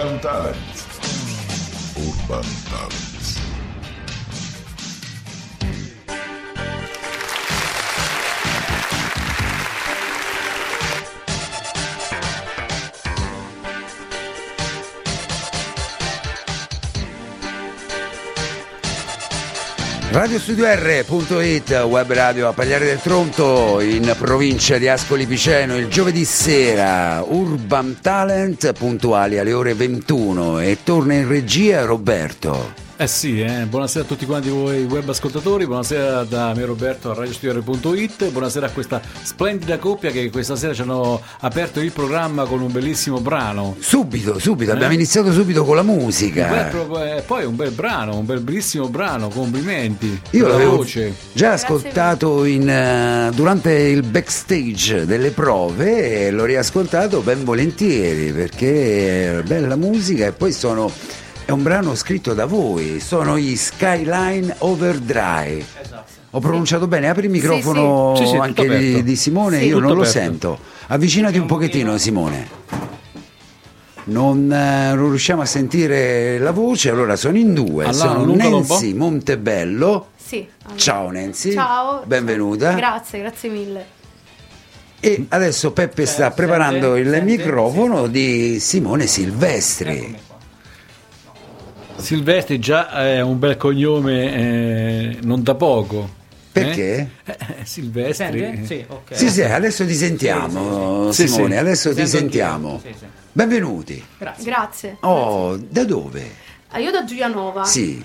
Urban Talent. Urban Talent. RadioStudioR.it, web radio a Pagliare del Tronto in provincia di Ascoli Piceno il giovedì sera Urban Talent puntuali alle ore 21 e torna in regia Roberto. Eh sì, eh. buonasera a tutti quanti voi web ascoltatori, buonasera da me Roberto a radiostudiore.it, buonasera a questa splendida coppia che questa sera ci hanno aperto il programma con un bellissimo brano. Subito, subito, abbiamo iniziato subito con la musica. Bel eh, poi un bel brano, un bel bellissimo brano, complimenti. Io l'avevo voce. già ascoltato in, eh, durante il backstage delle prove e l'ho riascoltato ben volentieri perché è bella musica e poi sono, è un brano scritto da voi, sono i Skyline Overdrive. Ho pronunciato bene, apri il microfono Sì, sì, tutto anche di, Simone, Sì, io non lo aperto. sento. Avvicinati un pochettino Simone. Non, eh, non riusciamo a sentire la voce, allora sono in due, Allora, sono. Nancy Montebello. Sì. allora. Ciao Nancy. Ciao. Benvenuta. Grazie, grazie mille. E adesso Peppe sta preparando il microfono di Simone Silvestri. Silvestri già è un bel cognome eh, non da poco. Perché? Eh? Eh, Silvestri. Sì, ok. Sì, sì, adesso ti sentiamo, Sì, sì. Simone, Sì, adesso ti sentiamo. anch'io, sì, sì. Benvenuti. Grazie. Grazie. Oh, da dove? Ah, io da Giulianova. Sì,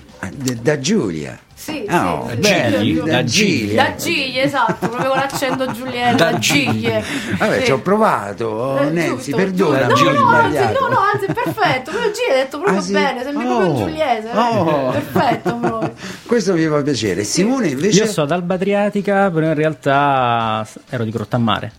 da Giulia. Sì, Oh, sì. Gigli, da da Gigli. Da Giglie, esatto, proprio con l'accento giuliano, Da Giglie. Vabbè, Sì. ci ho provato, oh, Eh, Nancy, giusto, perdona. giusto. ho No, no, anzi, no, no, anzi, è perfetto. Quello Giglie hai detto proprio Ah, sì? bene, sembri Oh. proprio giuliese. eh. Oh. Perfetto proprio. Questo mi fa piacere. Simone invece... Io sono d'Alba Adriatica, però in realtà ero di Grottammare.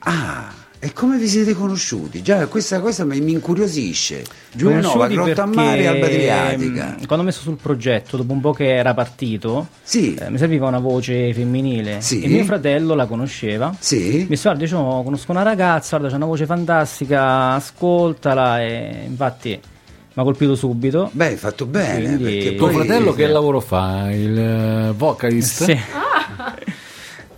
Ah, e come vi siete conosciuti? Già, questa cosa mi, mi incuriosisce. Giulianova, Grottammare, perché, Alba Adriatica. mh, Quando ho messo sul progetto, dopo un po' che era partito, Sì, eh, mi serviva una voce femminile. Sì. E mio fratello la conosceva. sì. Mi disse, guarda, c'ho- conosco una ragazza, guarda, c'ha una voce fantastica, ascoltala. E infatti mi ha colpito subito. Beh, hai fatto bene. Quindi- perché Tuo poi- fratello che lavoro fa? Il eh, vocalist? Sì.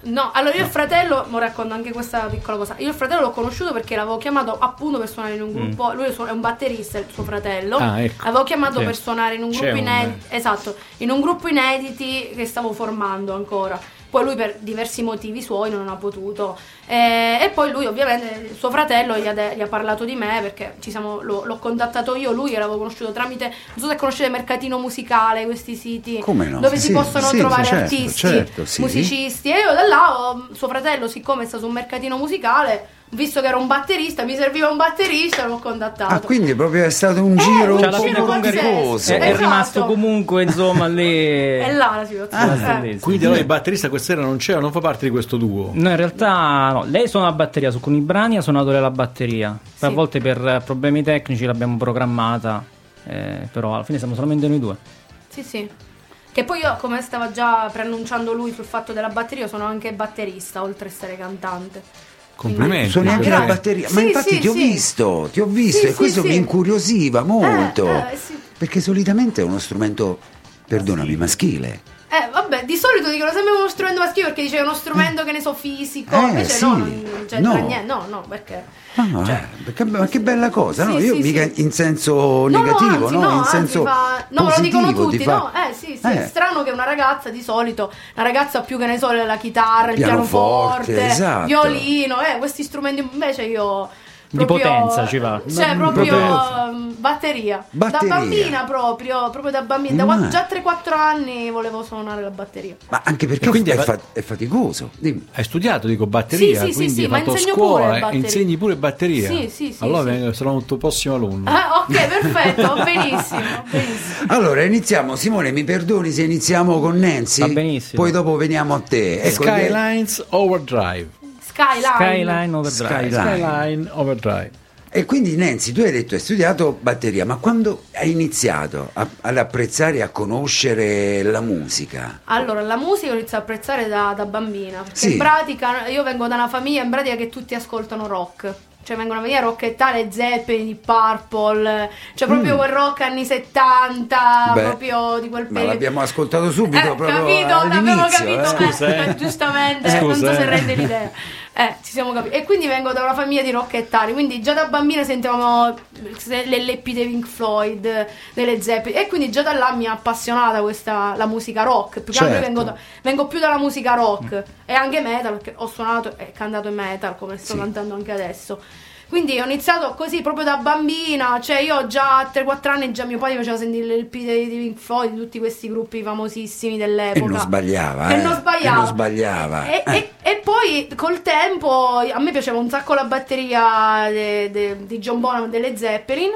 No, allora io il fratello, mo racconto anche questa piccola cosa. Io il fratello l'ho conosciuto perché l'avevo chiamato appunto per suonare in un gruppo. Lui è un batterista, il suo fratello. Ah, ecco. L'avevo chiamato Sì. per suonare in un gruppo un- inedito. Esatto, in un gruppo inediti che stavo formando ancora. Poi lui per diversi motivi suoi non ha potuto. Eh, e poi lui ovviamente, suo fratello gli ha, de- gli ha parlato di me perché ci siamo- l'ho, l'ho contattato io, lui l'avevo conosciuto tramite, non so se conoscete Mercatino Musicale, questi siti no? dove si Sì, possono sì, trovare certo, artisti, certo, sì. musicisti. E io da là, suo fratello, siccome sta su un mercatino musicale, visto che era un batterista, mi serviva un batterista, l'ho contattato. Ah, quindi proprio è stato un Eh, giro un Cioè, un po' comunque faticoso. è, è Esatto. rimasto comunque, insomma, lì. È là la situazione. Ah, eh. Quindi allora il batterista questa sera non c'era, non fa parte di questo duo. No, in realtà no. lei suona la batteria, su alcuni brani ha suonato lei la batteria. Sì. A volte per problemi tecnici l'abbiamo programmata, eh, però alla fine siamo solamente noi due. Sì, sì. Che poi io, come stava già preannunciando lui sul fatto della batteria, sono anche batterista, oltre a essere cantante. Complimenti. Grazie. la batteria, ma Sì, infatti sì, ti ho sì. visto, ti ho visto Sì, e sì, questo sì. mi incuriosiva molto. Eh, eh, sì. Perché solitamente è uno strumento, perdonami, maschile. Eh, vabbè, di solito dicono sempre uno strumento maschile perché dice uno strumento che ne so fisico. Eh, Invece sì. no, non c'entra No. niente. No, no, perché. Ah, eh, perché- ma che bella cosa, no? Sì, Io sì, mica in senso No, negativo, no, anzi, no? no, in senso fa... No, lo positivo, dicono ti tutti, fa- no? Eh, sì, sì. Eh. È strano che una ragazza di solito, una ragazza più che ne so, la chitarra, il Pianoforte, pianoforte, esatto. violino, eh, questi strumenti invece io... Di potenza ci va. Cioè, proprio potenza. um, batteria. Batteria. Da bambina proprio, proprio da bambina. Da Ma- quando- già 3-4 anni volevo suonare la batteria. Ma anche perché E quindi è, fa- è faticoso. Dimmi. Hai studiato, dico, batteria, Sì, sì, sì, quindi sì, hai ma fatto insegno scuola pure batteria. insegni pure batteria. Sì, sì, sì, Allora sì. vengo- sarò un tuo prossimo alunno. Ah, ok, perfetto, benissimo, benissimo. Allora iniziamo, Simone, mi perdoni se iniziamo con Nancy? Va benissimo. Poi dopo veniamo a te. Ecco, Skylines Overdrive. Skyline. Skyline Overdrive. Skyline. Skyline Overdrive. E quindi Nancy, tu hai detto hai studiato batteria, ma quando hai iniziato a- ad apprezzare e a conoscere la musica? Allora, la musica ho iniziato a apprezzare da, da bambina. Perché Sì. in pratica io vengo da una famiglia in pratica che tutti ascoltano rock. cioè vengono a venire a rockettare Zeppelin, Purple, cioè proprio quel rock anni 70, Mm. Beh, proprio di quel Ma periodo. l'abbiamo ascoltato subito Eh, proprio capito, l'abbiamo all'inizio. capito, eh. Scusa, eh, eh. giustamente, Scusa, non so se eh. rende l'idea. Eh, ci siamo capiti. E quindi vengo da una famiglia di rockettari, quindi già da bambina sentivamo se- l'LP dei Pink Floyd, delle Zeppelin, e quindi già da là mi ha appassionata questa, la musica rock, più che altro Certo. vengo, da- vengo più dalla musica rock e anche metal, perché ho suonato e cantato in metal, come sto Sì. cantando anche adesso. Quindi ho iniziato così proprio da bambina, cioè io già a 3-4 anni già mio padre faceva sentire l'LP dei, dei Pink Floyd, di tutti questi gruppi famosissimi dell'epoca. E non sbagliava, Che eh. non sbagliava. E non sbagliava. E, Eh. e- e poi col tempo a me piaceva un sacco la batteria di John Bonham delle Zeppelin.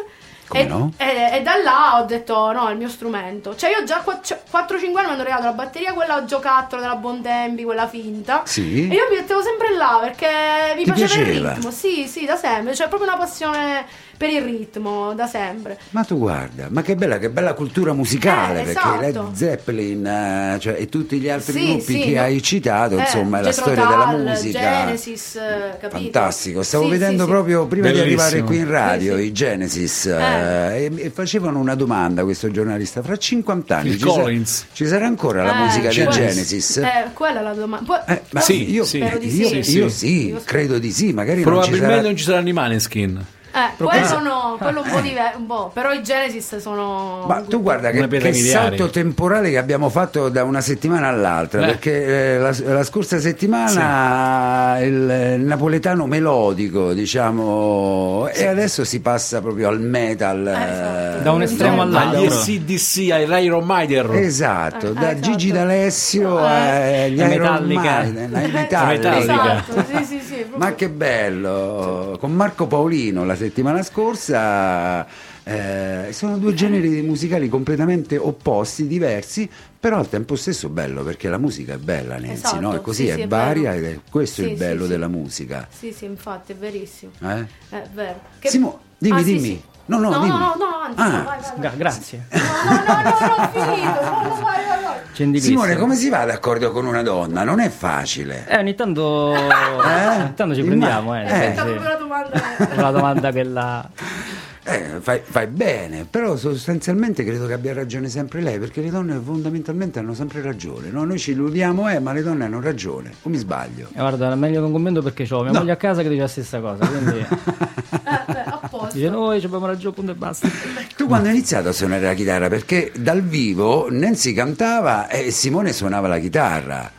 Come e, no? e- e da là ho detto no, è il mio strumento. Cioè io già a 4-5 anni mi hanno regalato la batteria, quella giocattolo della Bontempi, quella finta. Sì. E io mi mettevo sempre là perché mi Ti faceva il piaceva? ritmo. Sì, sì, da sempre. Cioè proprio una passione per il ritmo, da sempre. Ma tu guarda, ma che bella, che bella cultura musicale, Eh, perché esatto. Led Zeppelin eh, cioè, e tutti gli altri Sì, gruppi sì, che no. hai citato, Eh, insomma, è la storia della Tull, musica. Genesis, eh, capito? Fantastico, stavo Sì, vedendo sì, sì. proprio prima Bellissimo. di arrivare qui in radio Sì, sì. i Genesis Eh. eh, e, facevano una domanda questo giornalista, fra 50 anni ci, sa- ci sarà ancora la Eh, musica dei Genesis? Eh, quella è la domanda. Eh, ma Sì, io, sì. Spero di io- sì. io Sì, sì, Io- credo di sì, magari non ci Probabilmente sarà non ci saranno i Maneskin. Eh, Proprio- quello no, quello un po' diverso, un po', però i Genesis sono... Ma tu guarda che, che salto temporale che abbiamo fatto da una settimana all'altra, Eh. perché eh, la, la scorsa settimana il, il napoletano melodico, diciamo, e adesso si passa proprio al metal. esatto. eh, Da un estremo Diciamo- all'altro. Agli SCDC, ai Iron Maiden. Esatto, Eh, da esatto. Gigi D'Alessio Eh. agli Iron Metallica. Maiden, ai Eh, Metallica. Metallica. Esatto, sì, sì, sì. Ma che bello! Con Marco Paolino la settimana scorsa eh, sono due generi musicali completamente opposti, diversi, però al tempo stesso bello perché la musica è bella, Nancy, Esatto, no? È così, sì, è sì, è varia vero. ed è questo Sì, il bello della musica. Sì, sì, infatti, è verissimo. eh? È vero. Che- Simo, dimmi, Ah, dimmi. No, no, no, dimmi. no, no, no, anzi, Ah. no, vai, vai, vai. Gra- grazie. No, no, no, no, no, ho finito. No, no, vai, vai, vai. Gentilissimo. Simone, come si va d'accordo con una donna? Non è facile. Eh, ogni tanto, ogni tanto ci prendiamo, eh. Eh. sì, la domanda. È una domanda quella... Eh, fai, fai bene, però sostanzialmente credo che abbia ragione sempre lei, perché le donne fondamentalmente hanno sempre ragione. no? Noi ci illudiamo, eh, ma le donne hanno ragione. O mi sbaglio? Eh, Guarda, meglio non commento perché ho mia No. moglie a casa che dice la stessa cosa. Quindi Eh, eh, a posto. Dice noi ci abbiamo ragione, punto e basta. Tu quando hai iniziato a suonare la chitarra? Perché dal vivo Nancy cantava e Simone suonava la chitarra.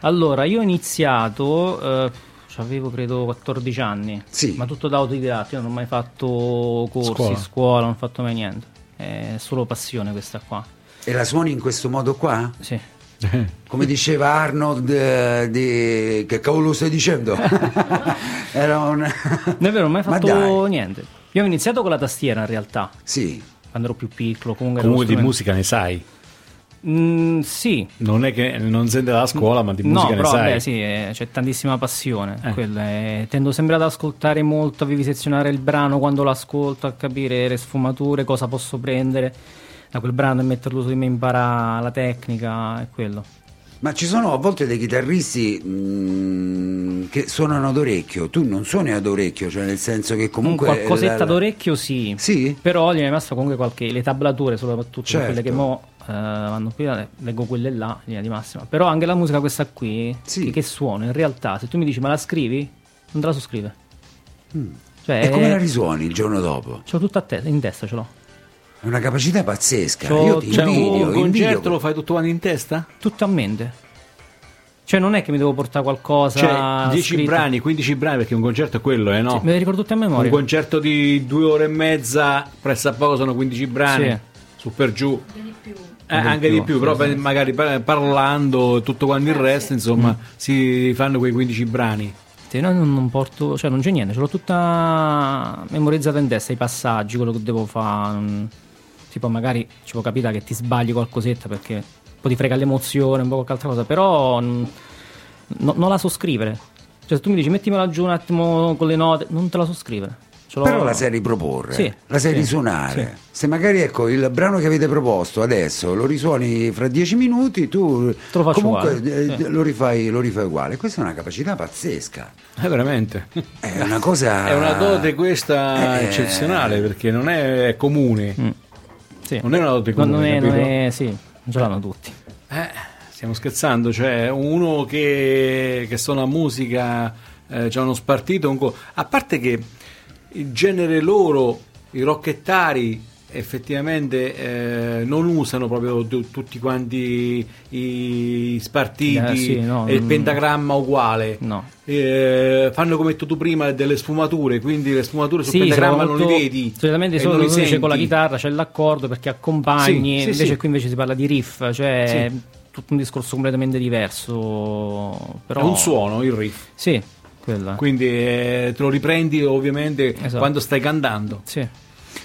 Allora, io ho iniziato, eh, avevo credo 14 anni, Sì. ma tutto da autodidatta, io non ho mai fatto corsi, Scuola. scuola, non ho fatto mai niente. È solo passione questa qua. E la suoni in questo modo qua? Sì. Come diceva Arnold, eh, di... che cavolo stai dicendo? Era un... Non è vero, non ho mai Ma fatto dai. niente. Io ho iniziato con la tastiera in realtà, Sì, quando ero più piccolo. Comunque, era Comunque di musica ne sai. Mm, sì, Non è che non sei della scuola, ma di no, musica ne però sai. vabbè, sì, eh, c'è tantissima passione. Eh. quella, eh, tendo sempre ad ascoltare molto, a vivisezionare il brano quando lo ascolto, a capire le sfumature, cosa posso prendere da quel brano e metterlo su di me, imparare la tecnica e quello. ma ci sono a volte dei chitarristi mm, che suonano ad orecchio. Tu non suoni ad orecchio, cioè nel senso che comunque... Un qualcosetta la- d'orecchio sì, Sì? però gli è rimasto comunque qualche... le tablature soprattutto, Certo. quelle che mo eh, vanno qui, eh, leggo quelle là, in linea di massima. Però anche la musica questa qui, Sì. che, che suono, in realtà, se tu mi dici ma la scrivi, non te la so scrivere. Cioè, Mm. E come la risuoni il giorno dopo? Ce l'ho tutta te- in testa, ce l'ho. È una capacità pazzesca. C'ho- Io ti Cioè, invidio, un invidio. concerto lo fai tutto quanto in testa? Tutto a mente. Cioè, non è che mi devo portare qualcosa. Cioè, 10 scritto. brani, 15 brani, perché un concerto è quello, eh, no? Sì, me li ricordo tutti a un memoria. concerto di due ore e mezza, presso a poco sono 15 brani, Sì. su per giù. Eh, Anche anche di di più, più, però sì, sì. magari par- parlando e tutto quanto il resto, insomma, si fanno quei 15 brani. Sì, no, non, non porto, cioè non c'è niente, ce l'ho tutta memorizzata in testa, i passaggi, quello che devo fare. Tipo, magari ci può capitare che ti sbagli qualcosetta perché poi ti frega l'emozione, un po' qualche altra cosa, però mm, no- non la so scrivere. Cioè, se tu mi dici mettimela giù un attimo con le note, non te la so scrivere. Però la sai riproporre, Sì, la sai sì, risuonare. Se magari ecco il brano che avete proposto adesso lo risuoni fra dieci minuti, tu Te lo faccio comunque uguale, eh, sì. lo, rifai, lo rifai uguale. Questa è una capacità pazzesca. Eh, veramente. È una cosa. È una dote questa Eh. eccezionale perché non è comune. Mm. Sì. Non è una Non- comune, non è, non è- sì, non ce l'hanno tutti. Eh, stiamo scherzando, cioè uno che, che suona musica, eh, c'è uno spartito, un co- a parte che il genere loro, i rocchettari, effettivamente eh, non usano proprio tu- tutti quanti i spartiti Eh, sì, no, e il mm. pentagramma uguale. No. Eh, fanno come hai detto tu prima delle sfumature, quindi le sfumature sul Sì, pentagramma sono non le molto- vedi. Solitamente solo non dice con la chitarra c'è l'accordo perché accompagni, Sì, sì, invece qui invece si parla di riff, cioè tutto un discorso completamente diverso. Però... È un suono il riff. Sì, quella. Quindi eh, te lo riprendi ovviamente Esatto. quando stai cantando. Sì.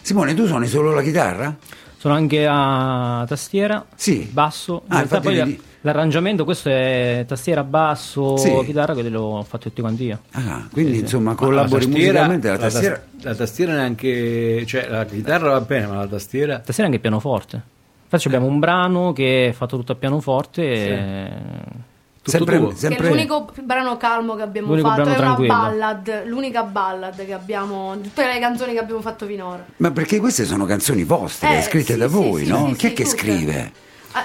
Simone, tu suoni solo la chitarra? Sono anche a tastiera, Sì. basso. In Ah, poi vedi- l'arrangiamento, questo è tastiera, basso, Sì. chitarra, quelli l'ho fatto tutti quanti io. Ah, quindi Sì, sì. insomma Ma collabori la tastiera- musicalmente la la tas- tastiera. La tastiera neanche, cioè la chitarra va bene, ma la tastiera Tastiera anche pianoforte. Infatti abbiamo un brano che è fatto tutto a pianoforte. e- tutto Sempre, tuo. Che è sempre l'unico brano calmo che abbiamo L'unico fatto, è una tranquillo. ballad, l'unica ballad che abbiamo, di tutte le canzoni che abbiamo fatto finora. Ma perché queste sono canzoni vostre, Eh, scritte sì, da voi, sì, no? sì, Chi è che tutte. scrive?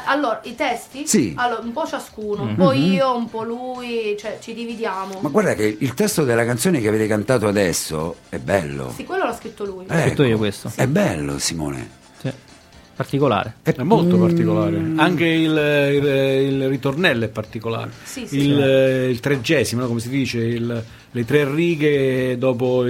Allora, i testi? Sì. Allora, un po' ciascuno, un po' io, un po' lui, cioè ci dividiamo. Ma guarda che il testo della canzone che avete cantato adesso è bello. Sì, quello l'ha scritto lui. Eh, scritto io questo. È bello, Simone. Particolare. È molto particolare. Anche il, il- il ritornello è particolare. Sì, sì, il, sì. il tredicesimo, come si dice, il- le tre righe dopo,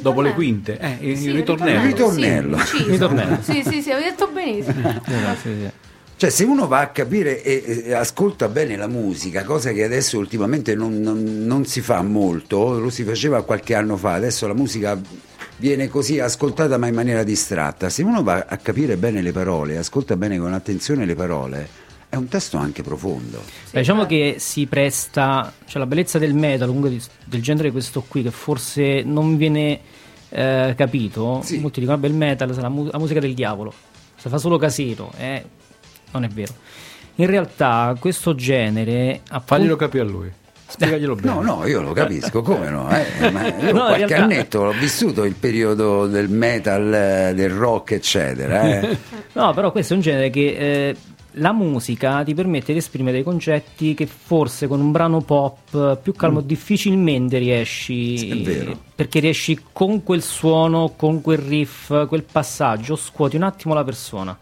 dopo le quinte. Eh, il, Sì, il ritornello. Il ritornello. Sì. Ritornello. Sì, sì, sì, avevi detto benissimo. Sì, sì, sì. Cioè, se uno va a capire e, e ascolta bene la musica, cosa che adesso ultimamente non, non- non si fa molto, lo si faceva qualche anno fa, adesso la musica viene così ascoltata ma in maniera distratta. Se uno va a capire bene le parole, ascolta bene con attenzione le parole, è un testo anche profondo. Beh, diciamo che si presta, cioè la bellezza del metal, comunque di- del genere questo qui, che forse non viene eh, capito. Sì. Molti dicono, vabbè, il metal è la, mu- la musica del diavolo, se fa solo casino, eh, non è vero. In realtà questo genere... appunto- Faglielo capire a lui. Spiegaglielo bene. No, no, io lo capisco, come no? eh, ma io No, qualche realtà- annetto l'ho vissuto il periodo del metal, eh, del rock, eccetera. eh. No, però questo è un genere che eh, la musica ti permette di esprimere dei concetti che forse con un brano pop più calmo difficilmente riesci. È vero. Perché riesci con quel suono, con quel riff, quel passaggio, scuoti un attimo la persona.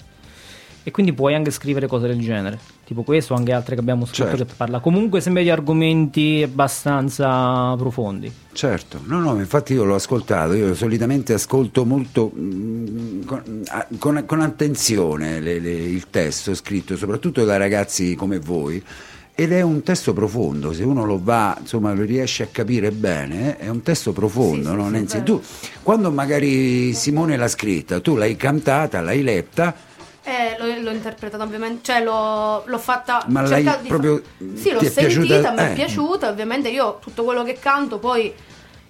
E quindi puoi anche scrivere cose del genere, tipo questo o anche altre che abbiamo scritto Certo. che parla comunque sempre di argomenti abbastanza profondi. Certo, no, no, infatti io l'ho ascoltato, io solitamente ascolto molto mm, con, a- con- con attenzione le- le- il testo scritto, soprattutto da ragazzi come voi. Ed è un testo profondo, se uno lo va, insomma, lo riesce a capire bene, è un testo profondo. Sì, sì, no? sì, Nancy? tu, quando magari Simone l'ha scritta, tu l'hai cantata, l'hai letta, Eh, l'ho, l'ho interpretata ovviamente, cioè l'ho, l'ho fatta... Ma l'hai di proprio- Sì, l'ho sentita, piaciuta? mi è Eh. piaciuta, ovviamente io tutto quello che canto poi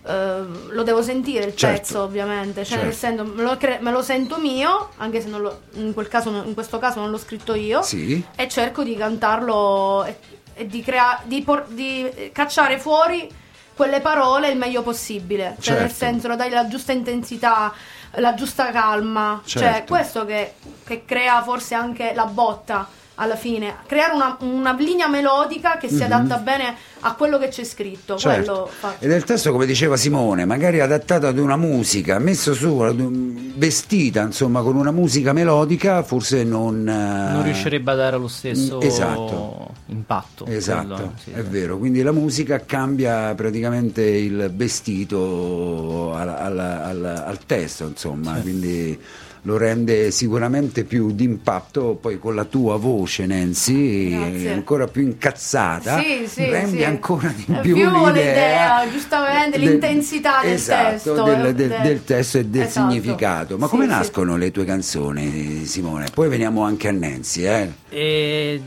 eh, lo devo sentire il Certo. pezzo ovviamente, cioè nel Certo. senso me lo, cre- me lo sento mio, anche se non lo- in, quel caso, in questo caso non l'ho scritto io, sì, e cerco di cantarlo e, e di, crea- di, por- di cacciare fuori quelle parole il meglio possibile, cioè nel Certo. senso lo dai la giusta intensità, la giusta calma, cioè Certo. questo che, che crea forse anche la botta alla fine, creare una, una linea melodica che si adatta bene a quello che c'è scritto. Certo. è il testo, come diceva Simone, magari adattato ad una musica, messo su, ad un- vestita insomma con una musica melodica, forse non... eh, Non riuscirebbe a dare lo stesso Esatto. impatto. Esatto, quello, sì, è sì. vero, quindi la musica cambia praticamente il vestito al, al- al- al testo, insomma, quindi lo rende sicuramente più d'impatto, poi con la tua voce Nancy, Grazie. ancora più incazzata, Sì, sì, rendi sì. ancora di Eh, più, più l'idea, l'idea, giustamente, l'intensità del esatto, testo, del, eh, del- del- testo e del esatto. significato. Ma Sì, come sì. nascono le tue canzoni, Simone? Poi veniamo anche a Nancy, eh? E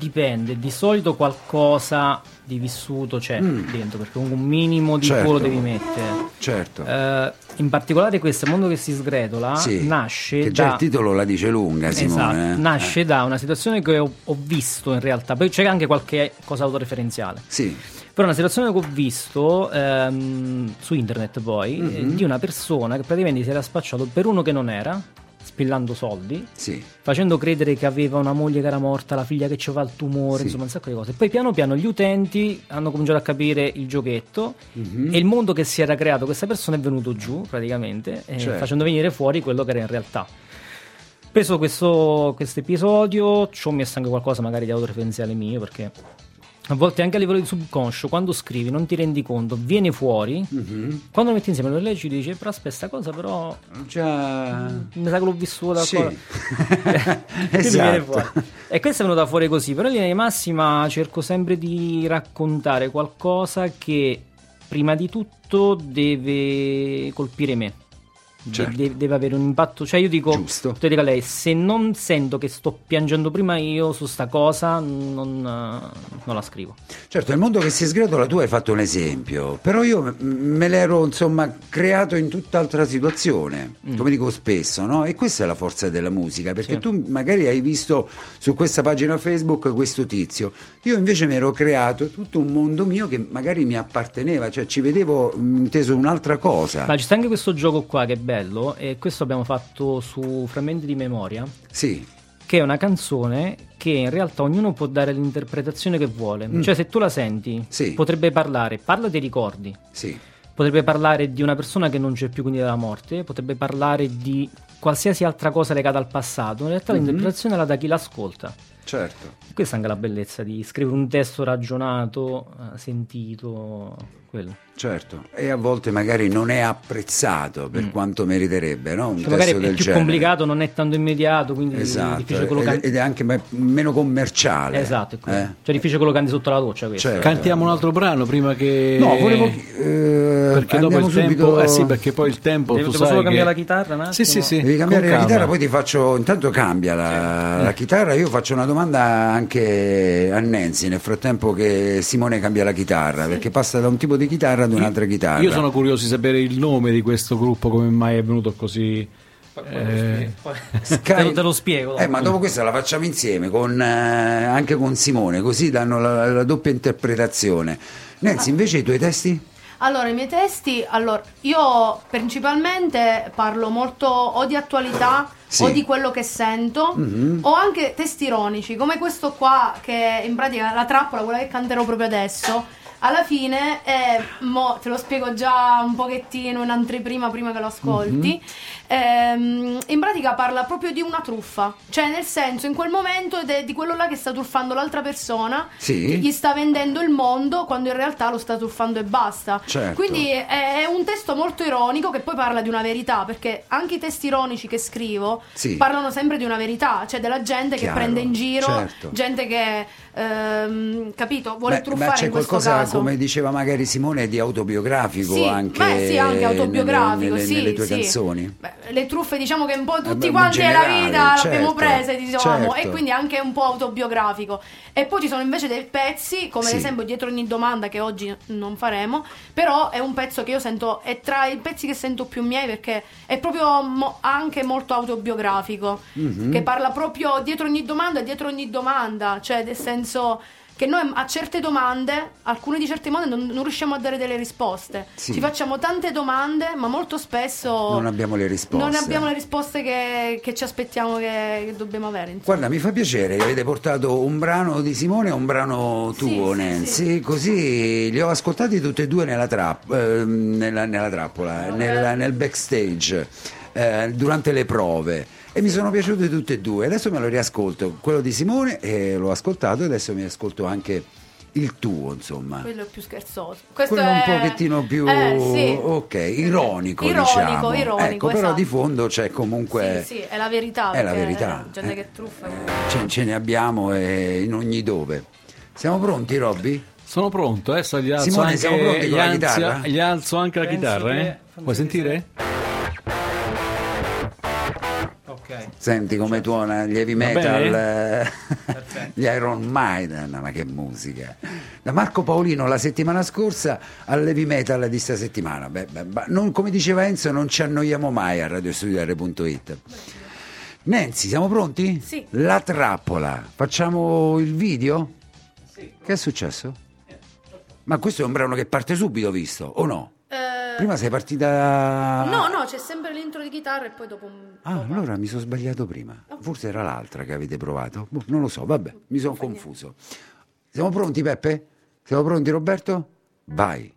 Dipende, di solito qualcosa di vissuto c'è dentro, perché un minimo di Mm. Certo. devi mettere. Certo. Eh, in particolare questo mondo che si sgretola Sì, nasce che già da... il titolo la dice lunga, Simone. Esatto, eh. nasce da una situazione che ho, ho visto in realtà, poi c'è anche qualche cosa autoreferenziale. Sì, Però una situazione che ho visto ehm, su internet poi Mhm. eh, di una persona che praticamente si era spacciato per uno che non era, spillando soldi, sì. facendo credere che aveva una moglie che era morta, la figlia che aveva il tumore, Sì. insomma un sacco di cose. Poi piano piano gli utenti hanno cominciato a capire il giochetto Mhm. e il mondo che si era creato questa persona è venuto giù praticamente, eh, Certo. facendo venire fuori quello che era in realtà. Preso questo episodio, ci ho messo anche qualcosa magari di autoreferenziale mio perché a volte anche a livello di subconscio, quando scrivi non ti rendi conto, viene fuori, Mhm. quando lo metti insieme lo leggi e dici però aspetta sta cosa però Già... mi sa che l'ho vissuta Sì. esatto. fuori. E questa è venuta fuori così, però in linea di massima cerco sempre di raccontare qualcosa che prima di tutto deve colpire me. De- Certo. de- deve avere un impatto, cioè io dico, Giusto. dico a lei, se non sento che sto piangendo prima io su sta cosa, non, non la scrivo. Certo, il mondo che si sgretola tu hai fatto un esempio, però io me l'ero insomma creato in tutt'altra situazione, come dico spesso, no? E questa è la forza della musica, perché Sì. tu magari hai visto su questa pagina Facebook questo tizio, io invece mi ero creato tutto un mondo mio che magari mi apparteneva, cioè ci vedevo inteso un'altra cosa. Ma sta anche questo gioco qua che è bello, e questo abbiamo fatto su Frammenti di Memoria. Sì, che è una canzone che in realtà ognuno può dare l'interpretazione che vuole. Cioè, se tu la senti, Mm. Sì. potrebbe parlare, parla dei ricordi, sì, potrebbe parlare di una persona che non c'è più, quindi della morte, potrebbe parlare di qualsiasi altra cosa legata al passato. In realtà l'interpretazione la dà chi l'ascolta. Certo. Questa è anche la bellezza di scrivere un testo ragionato, eh, sentito, quello. Certo, e a volte magari non è apprezzato per quanto meriterebbe, no? Un Cioè, magari è più genere. complicato, non è tanto immediato, quindi è Esatto, difficile quello ed, è anche me- meno commerciale. Esatto, è eh? cioè è difficile quello che canti sotto la doccia questo. Certo. Cantiamo un altro brano prima che. No, volevo. eh, Perché dopo il tempo. subito- Eh sì, perché poi il tempo. Devo- tu devo sai solo cambiare che- la chitarra un Sì, sì, attimo? sì. Devi cambiare con la calma. chitarra, poi ti faccio. Intanto cambia la, la chitarra. Io faccio una domanda anche a Nancy nel frattempo che Simone cambia la chitarra, perché passa da un tipo di chitarra ad un'altra chitarra. Io sono curioso di sapere il nome di questo gruppo, come mai è venuto così. eh, Sky- Te lo- te lo spiego, Eh, ma dopo questa la facciamo insieme con, eh, anche con Simone, così danno la, la doppia interpretazione. Nancy, invece i tuoi testi? Allora, i miei testi, allora, io principalmente parlo molto o di attualità Sì. o di quello che sento, o anche testi ironici, come questo qua che in pratica la trappola, quella che canterò proprio adesso. Alla fine, è, mo te lo spiego già un pochettino in anteprima prima che lo ascolti. Ehm, in pratica parla proprio di una truffa, cioè nel senso in quel momento è di quello là che sta truffando l'altra persona, Sì. che gli sta vendendo il mondo quando in realtà lo sta truffando e basta. Certo. Quindi è, è un testo molto ironico che poi parla di una verità, perché anche i testi ironici che scrivo Sì. parlano sempre di una verità, cioè della gente Chiaro, che prende in giro, certo. gente che, ehm, capito, vuole Beh, truffare ma c'è in questo qualcosa, caso. come diceva magari Simone, di autobiografico Sì, anche, beh, sì, anche autobiografico, nelle, sì, nelle tue sì. canzoni? Beh, le truffe diciamo che un po' tutti beh, in quanti nella vita l'abbiamo certo, prese, diciamo, certo. e quindi anche un po' autobiografico. E poi ci sono invece dei pezzi, come Sì. ad esempio Dietro ogni domanda, che oggi non faremo, però è un pezzo che io sento, è tra i pezzi che sento più miei perché è proprio mo- anche molto autobiografico, Mhm. che parla proprio dietro ogni domanda dietro ogni domanda, cioè nel senso che noi a certe domande, alcune di certe domande non, non riusciamo a dare delle risposte. Sì. Ci facciamo tante domande, ma molto spesso Non abbiamo le risposte. non abbiamo le risposte che, che ci aspettiamo che, che dobbiamo avere. insomma. Guarda, mi fa piacere che avete portato un brano di Simone e un brano tuo, Sì, sì, Nancy, così li ho ascoltati tutti e due nella, trapp- ehm, nella, nella trappola, eh, nel, nel backstage, eh, durante le prove. E mi sono piaciuti tutti e due. Adesso me lo riascolto, quello di Simone e l'ho ascoltato e adesso mi ascolto anche il tuo, insomma. Quello è più scherzoso. Questo Quello è un pochettino più Eh, sì. ok, ironico, Ironico, diciamo. ironico, ecco, però esatto. di fondo c'è comunque Sì, sì, è la verità. È la verità. Gente eh. che truffa. Ce, ce ne abbiamo eh, in ogni dove. Siamo pronti, Robby? Sono pronto, adesso gli alzo Simone, anche, siamo pronti con gli la alzo- chitarra? Gli alzo anche la Penso chitarra, che- eh? Vuoi sentire? Senti come certo. tuona gli heavy metal, eh, gli Iron Maiden, ma che musica. Da Marco Paolino la settimana scorsa all'heavy metal di sta settimana. Beh, beh, non, come diceva Enzo, non ci annoiamo mai a radiostudiare.it. Nancy, siamo pronti? Sì. La trappola. Facciamo il video? Sì. Che è successo? Ma questo è un brano che parte subito, visto, o no? Eh... Prima sei partita... No, no, c'è sempre solo di chitarra e poi dopo un Ah, dopo allora mi sono sbagliato prima. Oh. Forse era l'altra che avete provato. Boh, non lo so, vabbè, mi sono confuso. Niente. Siamo pronti, Peppe? Siamo pronti, Roberto? Vai.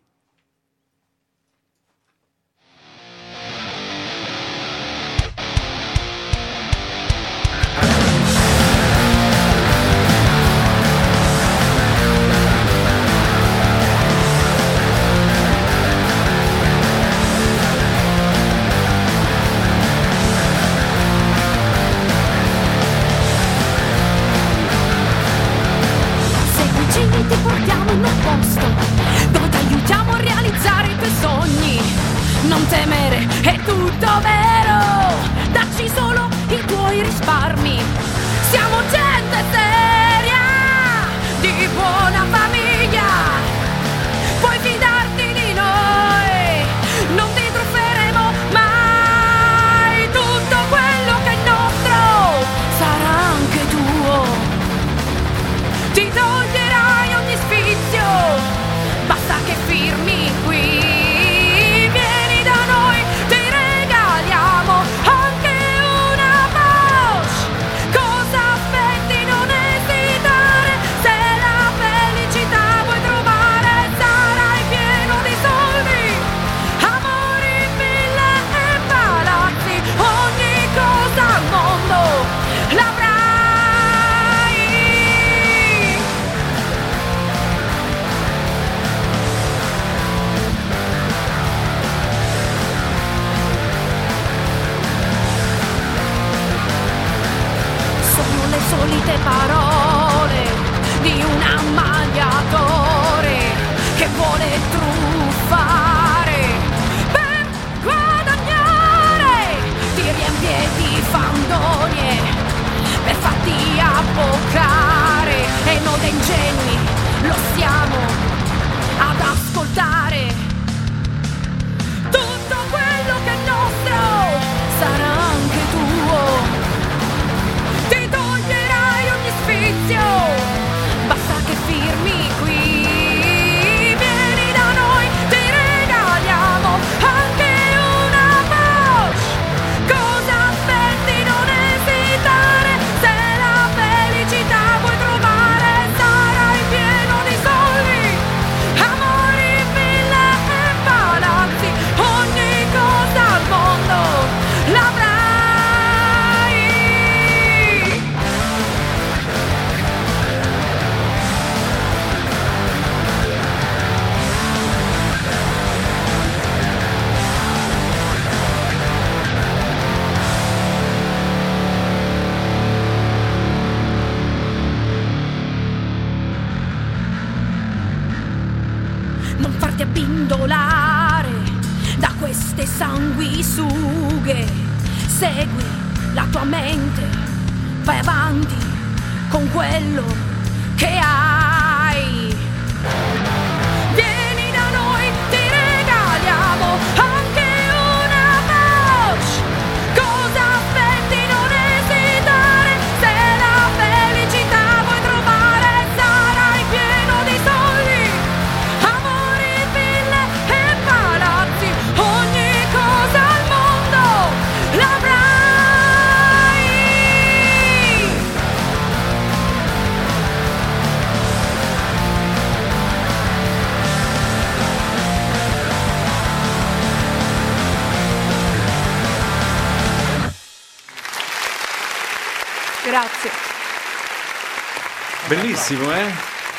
bellissimo, eh?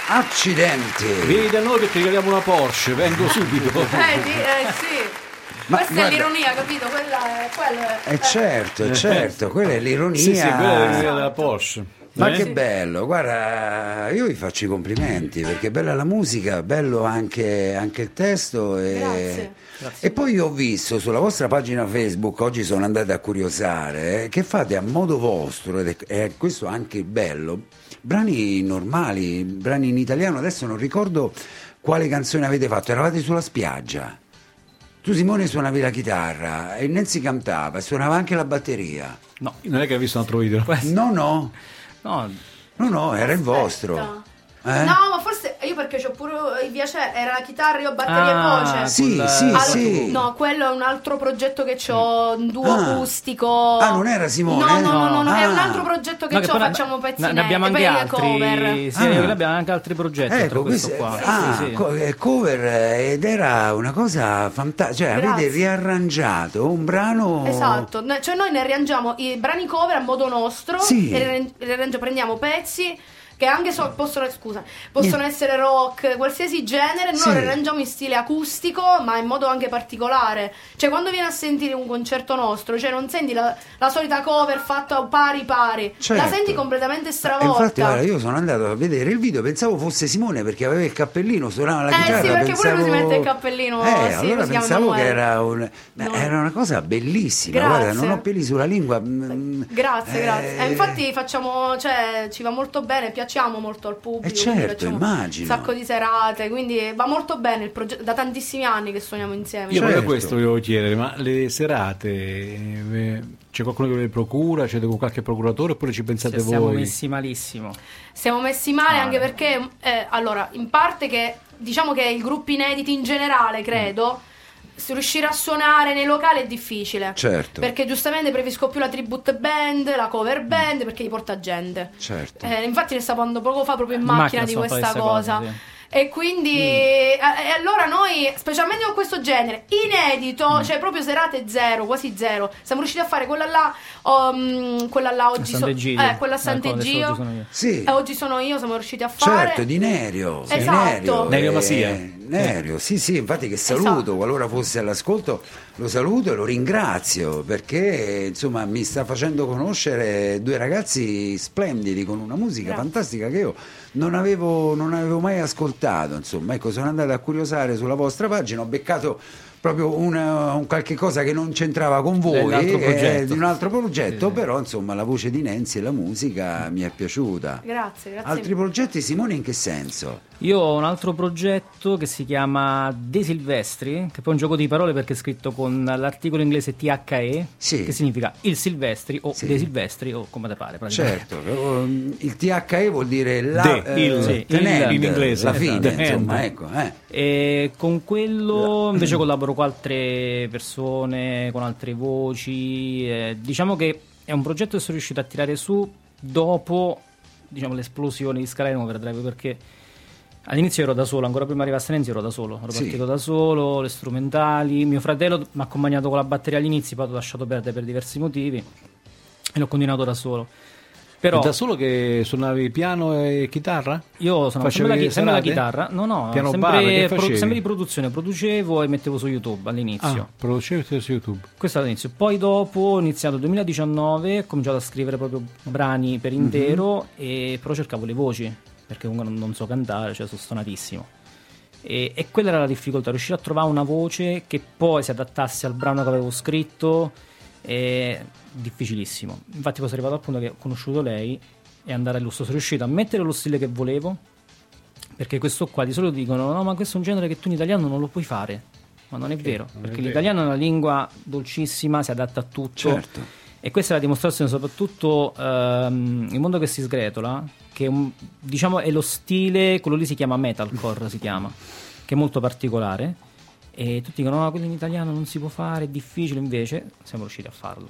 Accidenti! Vieni da noi che ti regaliamo una Porsche, vengo subito. eh, eh sì. Ma Questa guarda, è l'ironia, capito? Quella è, quella è, eh, eh. certo, eh. certo, quella è l'ironia. Sì, sì, quella è l'ironia della Porsche. Ma eh? che bello, guarda, io vi faccio i complimenti perché bella la musica, bello anche, anche il testo. E, Grazie. Grazie. e poi io ho visto sulla vostra pagina Facebook, oggi sono andata a curiosare, eh, che fate a modo vostro, ed è questo anche il bello, brani normali, brani in italiano, adesso non ricordo quale canzone avete fatto, eravate sulla spiaggia. Tu Simone suonavi la chitarra e Nancy cantava e suonava anche la batteria. No, non è che hai visto un altro video. No, no, No, no, no, era il vostro. Eh? No, ma forse io perché c'ho pure il piacere, era la chitarra, io batteria Ah, e voce. Sì, Col- sì, Allora, sì. No, quello è un altro progetto che ho, un duo Ah. acustico. Ah, non era Simone? No, no, no, no, no, è Ah. un altro progetto che No, ho, facciamo pezzi ne, abbiamo anche altri. cover. Sì, Ah. noi abbiamo anche altri progetti. Ecco, questo questo qua. ah, Sì, sì. co- cover ed era una cosa fantastica, cioè Grazie. avete riarrangiato un brano Esatto, cioè noi ne arrangiamo i brani cover a modo nostro, Sì. e prendiamo pezzi che anche so- possono, scusa, possono essere rock, qualsiasi genere, noi Sì. lo arrangiamo in stile acustico, ma in modo anche particolare. Cioè quando vieni a sentire un concerto nostro, cioè non senti la, la solita cover fatta pari pari, Certo. la senti completamente E stravolta. infatti guarda, io sono andato a vedere il video, pensavo fosse Simone perché aveva il cappellino, suonava la Eh, sì, chitarra. perché pure pensavo... lui si mette il cappellino, Eh, sì, allora pensavo che era, un... No. era una cosa bellissima, Grazie. guarda, non ho peli sulla lingua. mm, Grazie, eh, grazie. Infatti facciamo, cioè, ci va molto bene, piacciamo molto al pubblico. Eh, quindi certo, immagino. Un sacco di serate, quindi va molto bene il progetto. Da tantissimi anni che suoniamo insieme. Io Certo. questo volevo chiedere, ma le serate eh, c'è qualcuno che le procura? C'è qualche procuratore oppure ci pensate Cioè, siamo voi? messi malissimo. Siamo messi male Male. anche perché, eh, allora, in parte che diciamo che i gruppi inediti in generale, credo, se riuscire a suonare nei locali è difficile. Certo. Perché giustamente preferisco più la tribute band, la cover band, perché gli porta gente. Certo. Eh, infatti ne stavo parlando poco fa proprio in In macchina, macchina di questa cosa. cose, sì. E quindi eh, e allora noi, specialmente con questo genere, inedito, Mm. cioè proprio serate zero, quasi zero. Siamo riusciti a fare quella là, um, quella là oggi so- eh, quella a adesso Sant'Egidio. oggi sono io. Sì. E oggi sono io, siamo riusciti a fare. Certo, di Nerio. Sì. Esatto. Nerio, Nerio eh, Masia. Nerio, sì, sì, infatti che saluto, Esatto. qualora fosse all'ascolto lo saluto e lo ringrazio perché insomma mi sta facendo conoscere due ragazzi splendidi con una musica Grazie. fantastica che io non avevo, non avevo mai ascoltato, insomma, ecco, sono andato a curiosare sulla vostra pagina, ho beccato proprio una- un qualche cosa che non c'entrava con voi, eh, di un altro progetto, Sì, però insomma la voce di Nancy e la musica mi è piaciuta. Grazie, grazie. Altri progetti, Simone, in che senso? Io ho un altro progetto che si chiama De Silvestri, che poi è un gioco di parole perché è scritto con l'articolo inglese THE, Sì. che significa il Silvestri o Sì. De Silvestri o come te pare. Certo, um, il THE vuol dire la De, eh, il, sì, end, in inglese. la fine, Esatto. insomma, ecco, eh. E con quello invece collaboro con altre persone, con altre voci. eh, diciamo che è un progetto che sono riuscito a tirare su dopo diciamo, l'esplosione di Scala Overdrive perché all'inizio ero da solo, ancora prima arrivasse Nenzi ero da solo, ero Sì. partito da solo, le strumentali, mio fratello mi ha accompagnato con la batteria all'inizio, poi l'ho lasciato perdere per diversi motivi e l'ho continuato da solo. Però Da solo che suonavi piano e chitarra? io sono Facevi sempre la, sempre la chitarra, no no, Piano sempre, bar, pro- sempre di produzione, producevo e mettevo su YouTube all'inizio. Ah, producevi su YouTube. Questo all'inizio. Poi dopo ho iniziato nel 2019, ho cominciato a scrivere proprio brani per intero, e però cercavo le voci, perché comunque non, non so cantare, cioè sono stonatissimo. E, e quella era la difficoltà, riuscire a trovare una voce che poi si adattasse al brano che avevo scritto, è difficilissimo. Infatti poi sono arrivato al punto che ho conosciuto lei e andare all'usto, sono riuscito a mettere lo stile che volevo, perché questo qua di solito dicono no ma questo è un genere che tu in italiano non lo puoi fare ma non è vero non è perché vero. l'italiano è una lingua dolcissima si adatta a tutto Certo. e questa è la dimostrazione soprattutto ehm, il mondo che si sgretola che è un- diciamo è lo stile quello lì si chiama metalcore si chiama che è molto particolare e tutti dicono no quello in italiano non si può fare è difficile invece siamo riusciti a farlo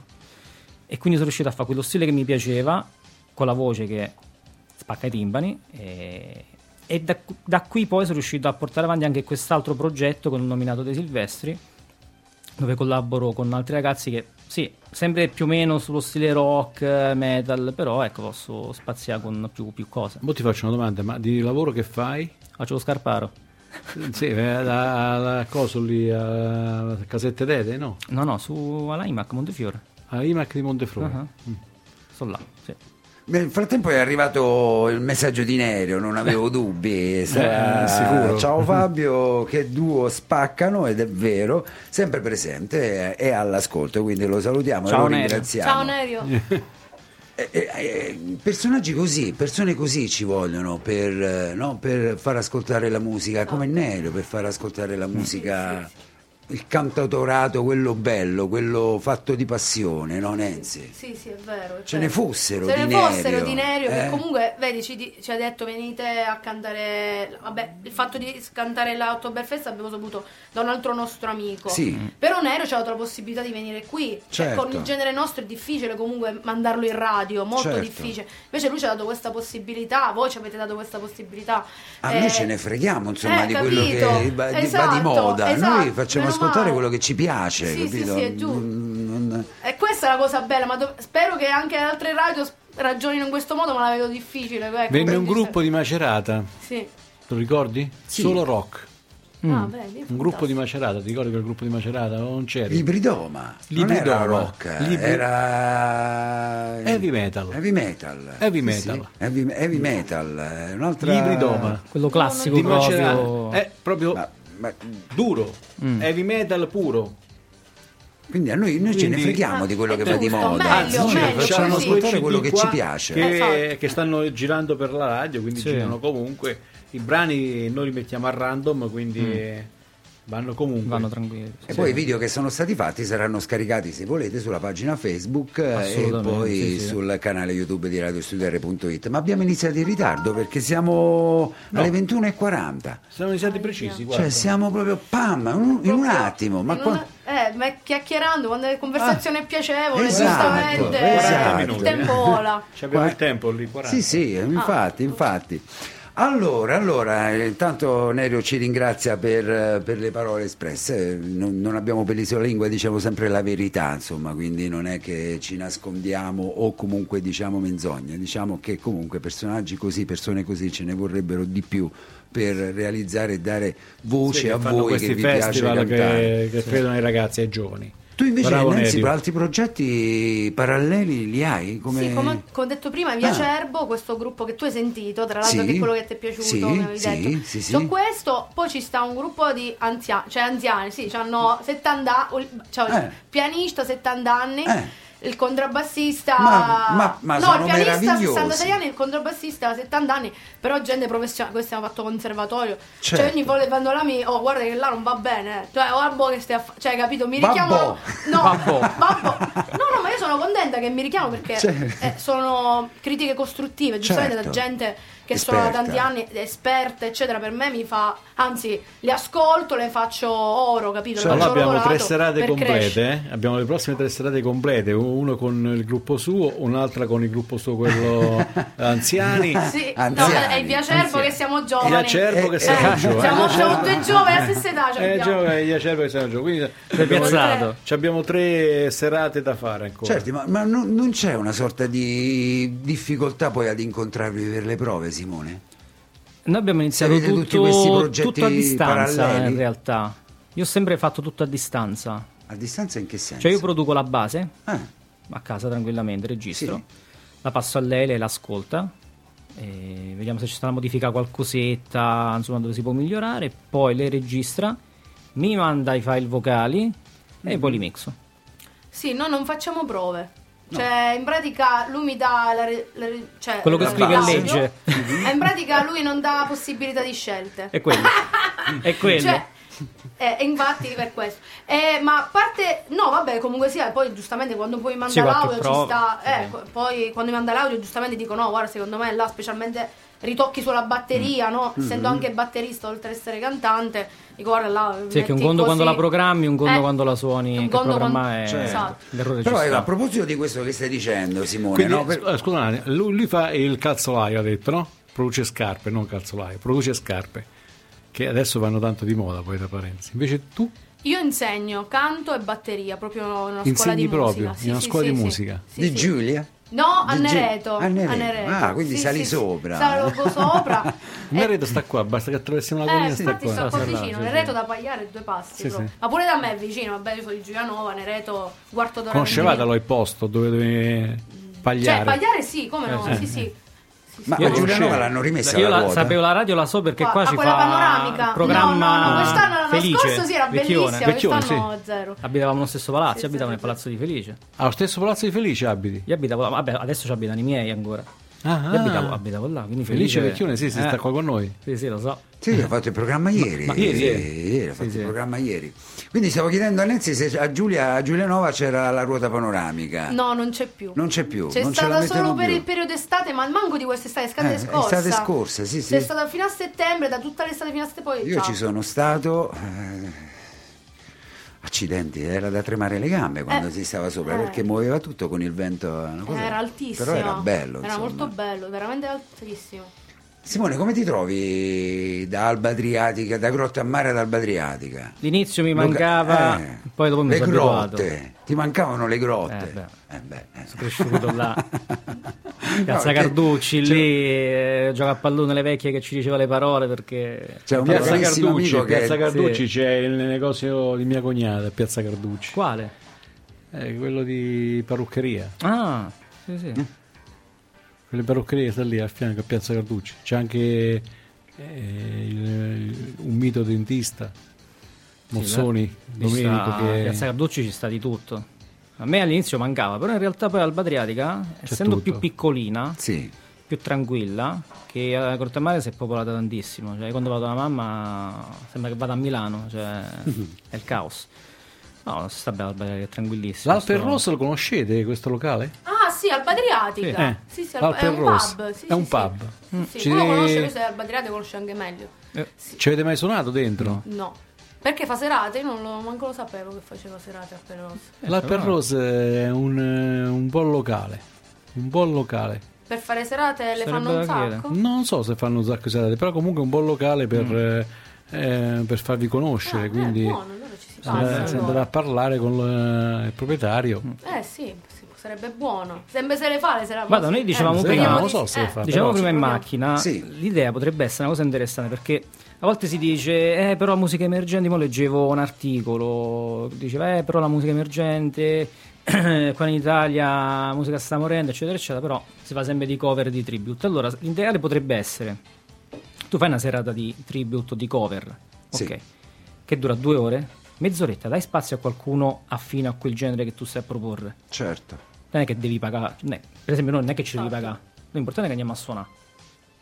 e quindi sono riuscito a fare quello stile che mi piaceva con la voce che spacca i timpani e, e da, da qui poi sono riuscito a portare avanti anche quest'altro progetto con il nominato De Silvestri dove collaboro con altri ragazzi che sì, sempre più o meno sullo stile rock, eh, metal, però ecco posso spaziare con più, più cose. Mo ti faccio una domanda, ma di lavoro che fai? Faccio lo scarparo. Sì, eh, la, la cosa lì a Casette d'Ede, no? No, no, su all'IMAC Montefiore. A IMAC di Montefrore. Ah, Sto là, sì. Nel frattempo è arrivato il messaggio di Nerio, non avevo dubbi. Sarà- Eh, sicuro. Ciao Fabio, che duo spaccano ed è vero, sempre presente e all'ascolto, quindi lo salutiamo Ciao, e lo Nerio. ringraziamo. Ciao Nerio. Eh, eh, eh, personaggi così, persone così ci vogliono per, eh, no, per far ascoltare la musica, come Nerio, per far ascoltare la musica, il cantautorato, quello bello, quello fatto di passione, no Nenzi? Sì, sì, è vero. è Ce vero. ne fossero Se di ne fossero Nerio, di Nerio, che eh? comunque, vedi, ci, ci ha detto venite a cantare. Vabbè, il fatto di cantare la Oktoberfest abbiamo saputo da un altro nostro amico. Sì. Però Nerio ci ha dato la possibilità di venire qui. Cioè, Certo. con il genere nostro è difficile comunque mandarlo in radio, molto Certo. difficile. Invece lui ci ha dato questa possibilità, voi ci avete dato questa possibilità. A Eh, noi ce ne freghiamo insomma eh, di quello capito? che va, di- va di Esatto, moda, noi esatto, facciamo meno ascoltare quello che ci piace, Sì, sì, capito? sì, è giusto. Non- non- E questa è la cosa bella, ma do- spero che anche altre radio ragionino in questo modo, ma la vedo difficile. ecco, Venne un gruppo di Macerata, Sì. lo ricordi? Solo rock. Ah, vedi, Un gruppo di. Macerata, ti ricordi quel gruppo di Macerata? O non c'eri? Libridoma, non Libridoma. era rock, Libri- era Heavy metal. Heavy metal. Heavy Sì, metal. sì, Heavy, heavy metal, è un'altra Libridoma. Quello classico Di proprio. Macerata. È proprio Ma- ma- duro, heavy metal puro. quindi a noi, noi ce ne Quindi- freghiamo di quello Ah, che è va di moda, meglio, anzi, noi meglio, facciamo sì. ascoltare quello che ci piace. Che, Esatto. che stanno girando per la radio, quindi Sì. girano comunque. I brani noi li mettiamo a random, quindi eh, vanno comunque. Vanno tranquilli. E poi i video che sono stati fatti saranno scaricati se volete sulla pagina Facebook eh, e poi sì, sì. sul canale YouTube di radiostudiare.it. Ma abbiamo iniziato in ritardo perché siamo alle 21.40. Siamo iniziati precisi, guarda. Cioè siamo proprio pam, un- in un attimo. Ma qua- eh, ma chiacchierando, quando la conversazione è piacevole, esatto, giustamente esatto. il tempo vola. Ci abbiamo Qua- il tempo lì, 40. Sì, sì, infatti, Ah. infatti. Allora, allora, intanto Nerio ci ringrazia per, per le parole espresse, non, non abbiamo peli sulla lingua, diciamo sempre la verità, insomma, quindi non è che ci nascondiamo o comunque diciamo menzogne, diciamo che comunque personaggi così, persone così ce ne vorrebbero di più per realizzare e dare voce Sì, a voi che vi piace cantare. che, che credono ai ragazzi e ai giovani. Tu invece Bravo, Nancy, per altri progetti paralleli li hai? Come... Sì, come, ho detto prima, Via Ah. Cerbo, questo gruppo che tu hai sentito, tra l'altro Sì, che è quello che ti è piaciuto, sì, mi avevi sì, detto. sì, sì. Su questo poi ci sta un gruppo di anziani, cioè anziani, sì, hanno 70 anni, cioè Eh. pianista 70 anni. Eh. Il contrabbassista Ma- ma- ma no, il pianista meravigliosi. 66 anni, il contrabbassista 70 anni, però gente professionale, questo abbiamo fatto conservatorio. Certo. Cioè ogni volta quando là mi oh guarda che là non va bene, cioè oh, boh, che stai a fa-" cioè capito, mi Babbo. richiamano No, Babbo. babbo. No, no, ma io sono contenta che mi richiamo perché Certo. eh, sono critiche costruttive, giustamente Certo. da gente che sono da Esperta. tanti anni esperte, eccetera. Per me mi fa, anzi, le ascolto, le faccio oro, capito? Le Allora abbiamo tre serate complete, eh? abbiamo le prossime tre serate complete, uno con il gruppo suo, un'altra con il gruppo suo, quello anziani. Sì, Anziani, no, è il Viacerbo anziani. che siamo giovani. Acerbo che Eh, siamo Eh, giovani. siamo, siamo due giovani alla stessa età. Eh, abbiamo. giovani, gli Acerbo che siamo giovani. Quindi abbiamo, piazzato. ci abbiamo tre serate da fare ancora. Certo, ma, ma non, non c'è una sorta di difficoltà poi ad incontrarvi per le prove, Simone? Noi abbiamo iniziato Avete tutti questi tutto, progetti tutto a distanza paralleli? in realtà. Io ho sempre fatto tutto a distanza. A distanza in che senso? Cioè io produco la base Ah, a casa tranquillamente, registro, Sì. la passo a lei, lei l'ascolta, e vediamo se c'è stata una modifica qualcosetta, insomma dove si può migliorare, poi lei registra, mi manda i file vocali e poi li mixo. Sì, noi non facciamo prove. Cioè, in pratica lui mi dà la, re- la re- cioè, Quello che la scrive audio, legge. E in pratica lui non dà possibilità di scelte. È quello. È quello. Cioè, eh, e infatti per questo. Eh, ma a parte, no, vabbè, comunque sia, poi giustamente quando poi manda Sì, l'audio ci sta. eh, poi quando mi manda l'audio, giustamente dico: no, guarda, secondo me là, specialmente ritocchi sulla batteria, no? Essendo anche batterista oltre ad essere cantante, dico guarda là. Sì, che un conto quando così. la programmi, un conto Eh, quando la suoni, un che conto programma quando- è Cioè, esatto. l'errore però ecco, a proposito di questo che stai dicendo, Simone, Quindi, no? Per- scusa, scusa, Nani, lui, lui fa il calzolaio, ha detto, no? Produce scarpe, non calzolaio, produce scarpe. Che adesso vanno tanto di moda, poi tra parentesi. Invece tu Io insegno canto e batteria proprio in una scuola Insegni di proprio, musica. in una scuola di musica? Sì, di sì. Giulia? No, a Nereto. a Nereto. a Nereto. Ah, quindi Sì, sali sì, sopra. Salgo sopra. il Nereto sta qua, basta che attraversiamo la Eh, collina sta infatti qua. sto qua Sta là, vicino, sì, Nereto sì. da Pagliare due passi Sì, proprio. sì. Ma pure da me è vicino, vabbè io sono di Giulianova, Nereto, quarto d'ora. Conoscevate il posto dove, dove Pagliare. Cioè, pagliare sì, come no? Eh, sì, sì. Sì. Ma Io Giulianova l'hanno rimessa Io la ruota? sapevo la radio, la so perché Qua- qua, ah, ci quella fa panoramica. il programma no, no, no, quest'anno l'anno Felice, scorso sì era Vecchione. bellissima, Vecchione, quest'anno zero. Abitavamo nello stesso palazzo, Sì, io abitavo sì, nel sì. palazzo di Felice. Allo stesso palazzo di Felice abiti? Io abitavo, vabbè, adesso ci abitano i miei ancora. Ah, Io abitavo, abitavo là, quindi Felice Felice Vecchione, sì, si eh, sta qua con noi. Sì, sì, lo so. Sì, ho fatto il programma ieri. ma ieri, Sì, ieri? ieri, ho fatto sì. il programma ieri. Quindi stavo chiedendo a Nenzi se a, Giulia, a Giulianova c'era la ruota panoramica. No, non c'è più. Non c'è più. C'è non stata solo per più. il periodo estate, ma manco di quest'estate, estate Eh, scorsa. estate scorsa, sì, sì. C'è stata fino a settembre, da tutta l'estate fino a settembre poi Io ciao. ci sono stato. eh, accidenti, era da tremare le gambe quando Eh, si stava sopra eh. perché muoveva tutto con il vento. Una cosa, Era altissimo. Però era bello. Era insomma. molto bello, veramente altissimo. Simone, come ti trovi da Alba Adriatica, da Grotta a Mare ad Alba Adriatica? L'inizio mi mancava, eh, poi dopo mi le sono abituato. grotte. Ti mancavano le grotte. Eh, beh. Eh, beh, eh. Sono cresciuto là. No, Piazza perché Carducci, lì eh, gioca a pallone le vecchie che ci diceva le parole perché... C'è un Piazza Carducci, che Piazza Carducci sì. c'è il negozio di mia cognata, Piazza Carducci. Quale? Eh, quello di parruccheria. Ah, sì, sì. Quelle parruccherie sta lì a fianco a Piazza Carducci. C'è anche eh, il- un mito dentista, Mozzoni, Ci Domenico, sta- che Piazza Carducci ci sta di tutto. A me all'inizio mancava, però in realtà poi Alba Adriatica, essendo tutto. più piccolina, Sì. più tranquilla, che a Corte Mare si è popolata tantissimo. Cioè, quando vado da mamma sembra che vada a Milano, cioè è il caos. No, si sta bene è tranquillissimo. L'Alper Sto- Rosso lo conoscete questo locale? Ah sì, Alba Adriatica. Eh, Sì, sì, Alba- è un pub. Sì, È un sì, pub. Sì. Sì, Ci- Uno conosce questo è Alba Adriatica, conosce anche meglio. Eh, Ci avete mai suonato dentro? No. Perché fa serate? Io non lo, manco lo sapevo che faceva serate a Perosa. L'Alper Rose è un, eh, un buon locale. Un buon locale. Per fare serate le Sarebbe fanno un sacco? Non so se fanno un sacco di serate, però comunque è un buon locale per, eh, eh, per farvi conoscere. Ah, quindi eh, buono, passa. andrà- a parlare con il, il proprietario. Eh sì, sarebbe buono. Sempre se le fa le serate. Guarda, noi dicevamo se prima- no, vediamo non so se le fa. Diciamo però prima in macchina, Sì. l'idea potrebbe essere una cosa interessante perché a volte si dice, eh, però musica emergente, mo leggevo un articolo, diceva, eh, però la musica emergente, qua in Italia la musica sta morendo, eccetera, eccetera, però si fa sempre di cover di tribute. Allora, l'ideale potrebbe essere, tu fai una serata di tribute o di cover, Sì. ok, che dura due ore, mezz'oretta, dai spazio a qualcuno affine a quel genere che tu stai a proporre Certo. non è che devi pagare, per esempio noi non è che ci devi Esatto. pagare, l'importante è che andiamo a suonare,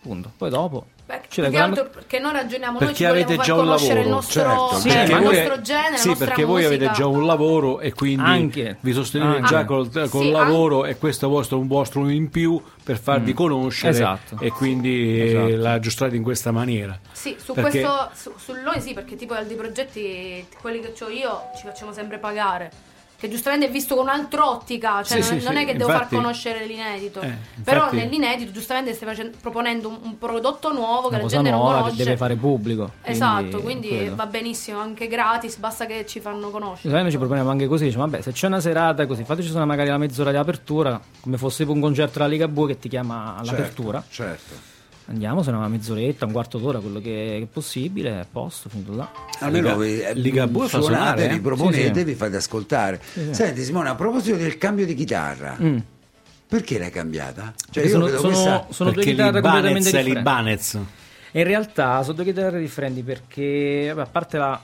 punto. Poi dopo Perché, altro perché noi ragioniamo, Perché noi avete già un conoscere il lavoro, nostro, certo. Sì, il perché nostro voi- genere, sì, perché voi avete già un lavoro e quindi Anche. vi sostenete Anche. già col, col Sì, lavoro e questo è vostro, un vostro in più per farvi conoscere Esatto. e quindi Esatto. la aggiustate in questa maniera. Sì, su Perché- questo, su, su noi sì, perché tipo altri progetti, quelli che ho io, ci facciamo sempre pagare. Che giustamente è visto con un'altra ottica, cioè Sì, non, sì, non sì, è che devo infatti- far conoscere l'inedito. Eh, Però infatti- nell'inedito giustamente stai facendo- proponendo un, un prodotto nuovo che una la gente non conosce. che deve fare pubblico. Esatto, quindi quello. va benissimo, anche gratis, basta che ci fanno conoscere. Noi ci proponiamo anche così, diciamo, vabbè, se c'è una serata così, fateci suonare magari la mezz'ora di apertura, come fosse un concerto della Liga Bue che ti chiama all'apertura. Certo. certo. Andiamo, suoniamo una mezz'oretta, un quarto d'ora, quello che è possibile, a posto, finito là. Almeno Liga- eh, Liga Bue fa suonate, eh? vi proponete, Sì, sì. vi fate ascoltare. Senti Simone, a proposito del cambio di chitarra, Mm. perché l'hai cambiata? Cioè sono, sono- questa... sono due perché chitarre completamente differenti. l'Ibanez. E In realtà sono due chitarre differenti perché, vabbè, a parte la-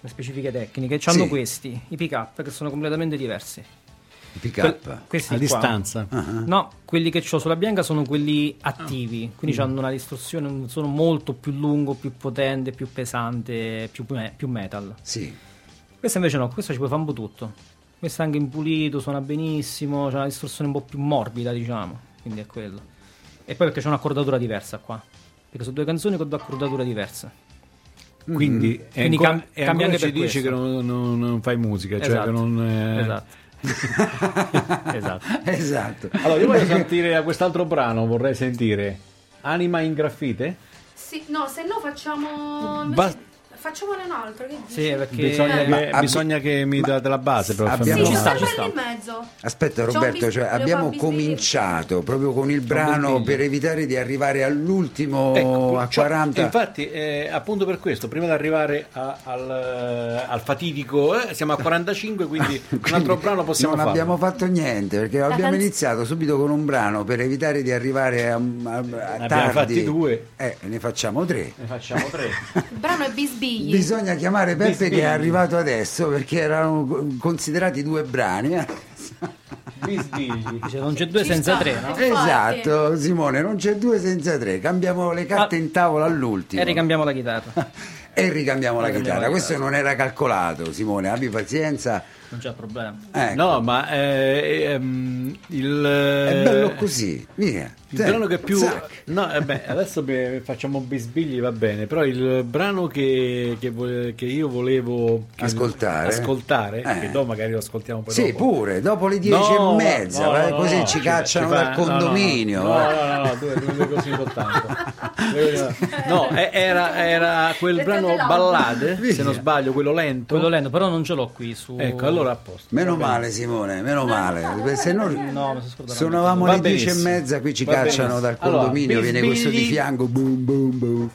le specifiche tecniche, hanno Sì. questi, i pick-up, che sono completamente diversi. Pick Que- up. questi A qua. distanza. Ah, No, quelli che ho sulla bianca sono quelli attivi, quindi hanno una distorsione, un suono molto più lungo, più potente, più pesante, più, me- più metal. Sì. Questa invece no, questa ci puoi fare un po' tutto. Questa è anche impulito, suona benissimo, c'è una distorsione un po' più morbida, diciamo, quindi è quello. E poi perché c'è un'accordatura diversa qua, perché sono due canzoni con due accordature diverse. Quindi, è Quindi ancora, cam- cambia anche ci per dici che questo. non, non- non fai musica, cioè Esatto. che non... eh, Esatto. esatto. esatto. Allora, io voglio sentire a quest'altro brano, vorrei sentire Anima in graffite. Sì, no, se no facciamo... Ba- Facciamone un altro, che dici? Sì, perché Bisogna, Ma che, abbi- bisogna che mi date la base per abbiamo- Sì, Ci sta, ci sta. in mezzo. Aspetta Roberto, bis- cioè, abbiamo fare cominciato proprio con il brano per evitare di arrivare all'ultimo Ecco, a cioè, 40. Infatti, eh, appunto per questo, prima di arrivare a- al, eh, al fatidico, eh, siamo a 45, quindi un altro brano possiamo non farlo. abbiamo fatto niente perché abbiamo canz- iniziato subito con un brano per evitare di arrivare a, a, a abbiamo tardi. fatti due. Eh, ne facciamo tre. Ne facciamo tre. Il brano è Bisbigli. Bisogna chiamare Peppe Bisbigli. che è arrivato adesso perché erano considerati due brani. eh. Bisbigli. Dice, non c'è due Ci senza sta. tre, no? Esatto, Simone, non c'è due senza tre. Cambiamo le carte Ah. in tavola all'ultimo E ricambiamo la chitarra. e ricambiamo la Ricambiamo chitarra. la Questo non era calcolato, Simone, abbi pazienza. Non c'è problema. Ecco. No, ma eh, ehm, il, È bello così, via. Il brano che più. Zac. No, eh beh, adesso facciamo bisbigli, va bene. Però il brano che, che vo- che io volevo che- Ascoltare. ascoltare Eh. che dopo magari lo ascoltiamo poi Sì, dopo. pure, dopo le dieci No, e mezza, no, no, così no, ci ci- cacciano ci fa- dal no, no, no. condominio. No, eh. no, no, no, due, due, due così soltanto. No, eh, era, era quel Le brano ballade, se non sbaglio, quello lento. Quello lento, però non ce l'ho qui su... Ecco, allora a posto. Meno male Simone, meno male, se no No, suonavamo Va alle dieci e mezza, qui ci Va cacciano dal Allora, condominio, viene questo di fianco, boom, boom, boom.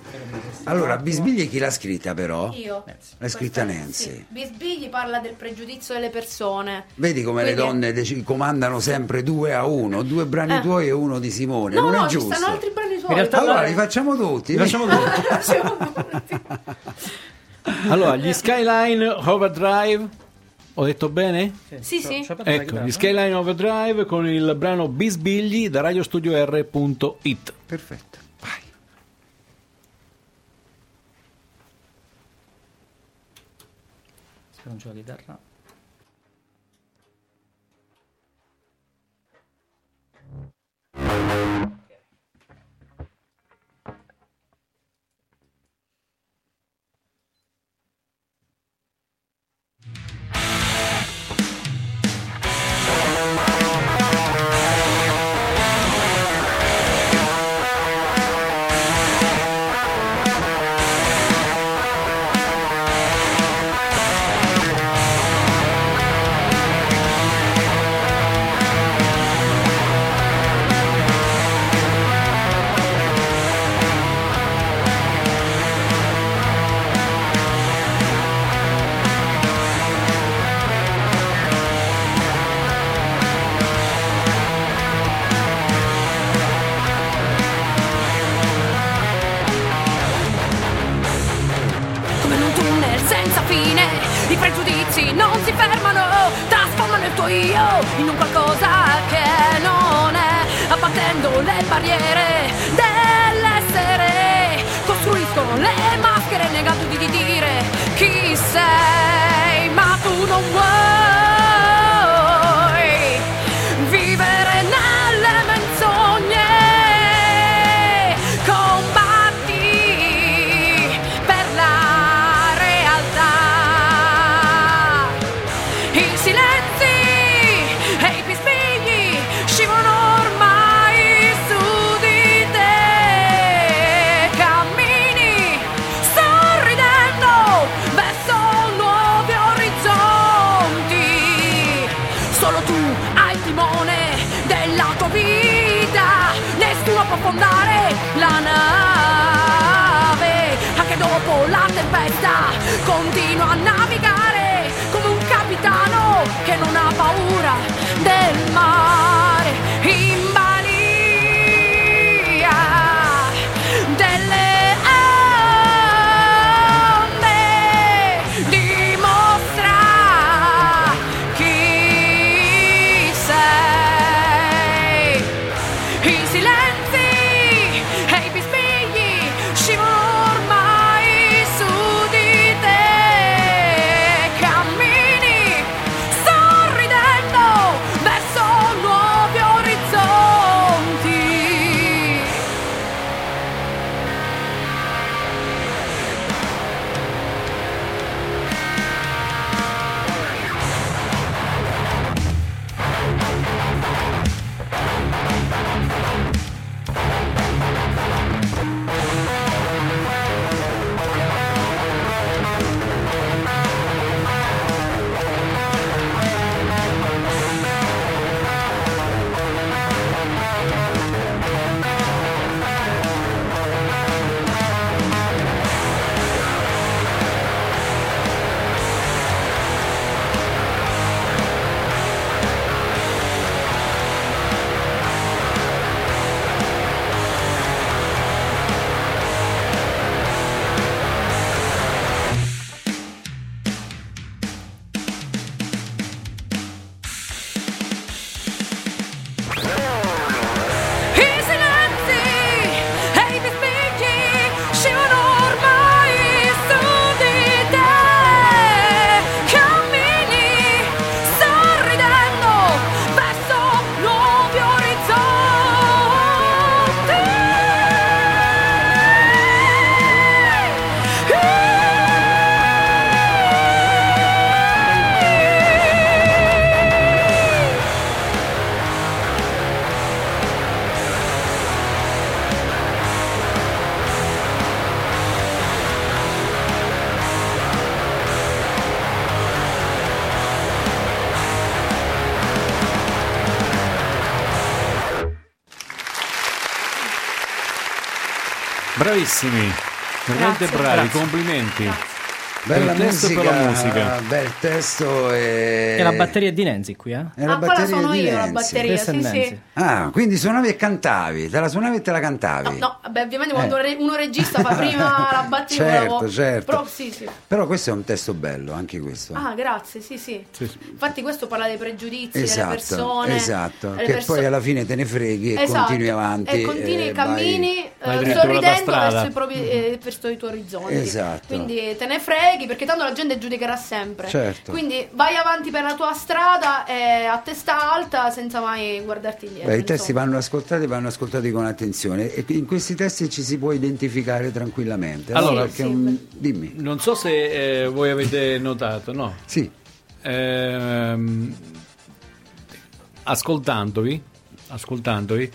Allora, Bisbigli chi l'ha scritta però? Io. L'ha scritta Questa- Nancy. sì. Bisbigli parla del pregiudizio delle persone. Vedi come le Quindi- donne dec- comandano sempre due a uno, due brani Eh. tuoi e uno di Simone, No, non no, è ci giusto. stanno altri brani realtà- Allora li facciamo tutti. Li facciamo tutti. Facciamo tutti. Allora, gli Skyline Overdrive, ho detto bene? Sì, sì. La Ecco, gli Skyline Overdrive con il brano Bisbigli da radiostudio.r.it. Perfetto, vai. Non c'è la chitarra. in dopo Bravissimi, veramente Grazie. bravi, Grazie. complimenti. Grazie. Bella testo e musica, per la musica. bel testo e... E la batteria è di Nancy qui, eh? e la ah, batteria sono di io, la Nancy. batteria, Questa è sì, sì. Ah, quindi suonavi e cantavi, te la suonavi e te la cantavi. No, no, beh, ovviamente quando Eh. uno regista fa prima la batteria, Certo, bravo. certo. Però sì, sì. Però questo è un testo bello, anche questo. Ah, grazie, sì, sì. Sì, sì. Infatti questo parla dei pregiudizi delle esatto, persone. esatto. delle Che perso- poi alla fine te ne freghi e Esatto. continui avanti. E continui, e cammini vai eh, la tua sorridendo verso i, propri, eh, verso i tuoi orizzonti. Esatto. Quindi te ne freghi perché tanto la gente giudicherà sempre. Certo. Quindi vai avanti per la tua strada eh, a testa alta senza mai guardarti indietro. Beh, I testi vanno ascoltati, vanno ascoltati con attenzione e in questi testi ci si può identificare tranquillamente. no? Allora, Perché sì, un- dimmi. Non so se eh, voi avete notato, no? Sì, Ehm, ascoltandovi, ascoltandovi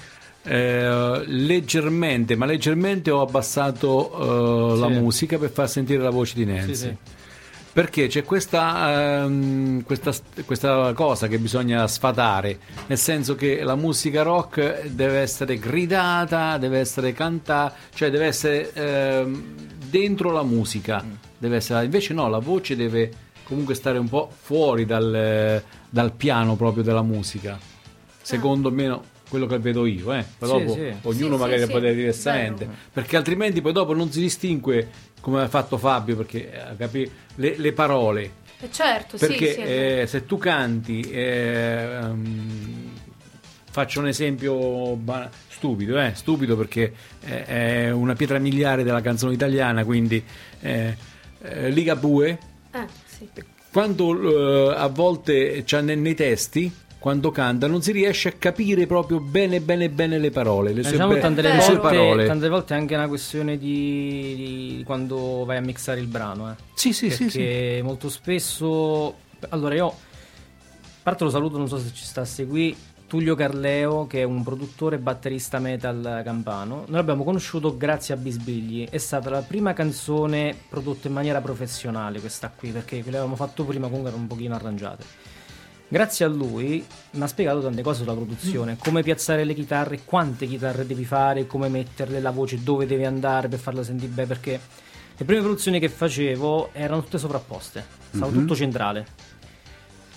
eh, leggermente, ma leggermente ho abbassato eh, la Sì. musica per far sentire la voce di Nancy. Sì, sì. Perché c'è questa, ehm, questa, questa cosa che bisogna sfatare, nel senso che la musica rock deve essere gridata, deve essere cantata, cioè deve essere ehm, dentro la musica. Deve essere, invece no, la voce deve comunque stare un po' fuori dal, dal piano proprio della musica. Secondo me quello che vedo io, eh. Poi Sì, dopo sì. ognuno Sì, magari sì, può dire sì, diversamente, vero. perché altrimenti poi dopo non si distingue come ha fatto Fabio, perché eh, capi- le, le parole. Eh, certo, Perché sì, eh, se tu canti, eh, ehm, faccio un esempio ba- stupido, eh, stupido perché eh, è una pietra miliare della canzone italiana, quindi eh, eh, Ligabue, Eh, sì. quando eh, a volte c'ha nei, nei testi, quando canta, non si riesce a capire proprio bene bene bene le parole, le sue, Diciamo be- tante, le le sue volte, parole. tante volte è anche una questione di, di quando vai a mixare il brano. Eh. Sì, sì, sì, Perché sì. molto spesso. Allora, io. A parte lo saluto, non so se ci sta a seguire. Tullio Carleo, che è un produttore e batterista metal campano. Noi l'abbiamo conosciuto grazie a Bisbigli. È stata la prima canzone prodotta in maniera professionale, questa qui, perché quelle avevamo fatto prima comunque erano un pochino arrangiate. Grazie a lui mi ha spiegato tante cose sulla produzione, come piazzare le chitarre, quante chitarre devi fare, come metterle, la voce dove devi andare per farla sentire bene, perché le prime produzioni che facevo erano tutte sovrapposte, stava tutto centrale.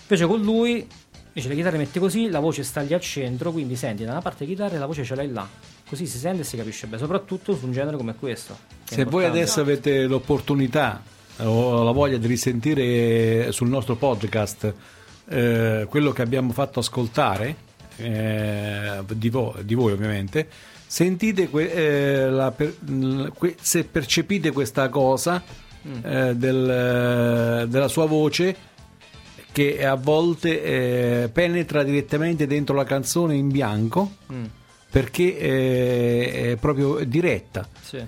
Invece con lui dice le chitarre mette così, la voce sta lì al centro, quindi senti da una parte chitarra e la voce ce l'hai là. Così si sente e si capisce bene, soprattutto su un genere come questo. Se voi adesso avete l'opportunità o la voglia di risentire sul nostro podcast eh, quello che abbiamo fatto ascoltare eh, di, vo- di voi ovviamente sentite que- eh, per- que- se percepite questa cosa eh, del- della sua voce che a volte eh, penetra direttamente dentro la canzone in bianco Mm, perché è proprio diretta. Sì.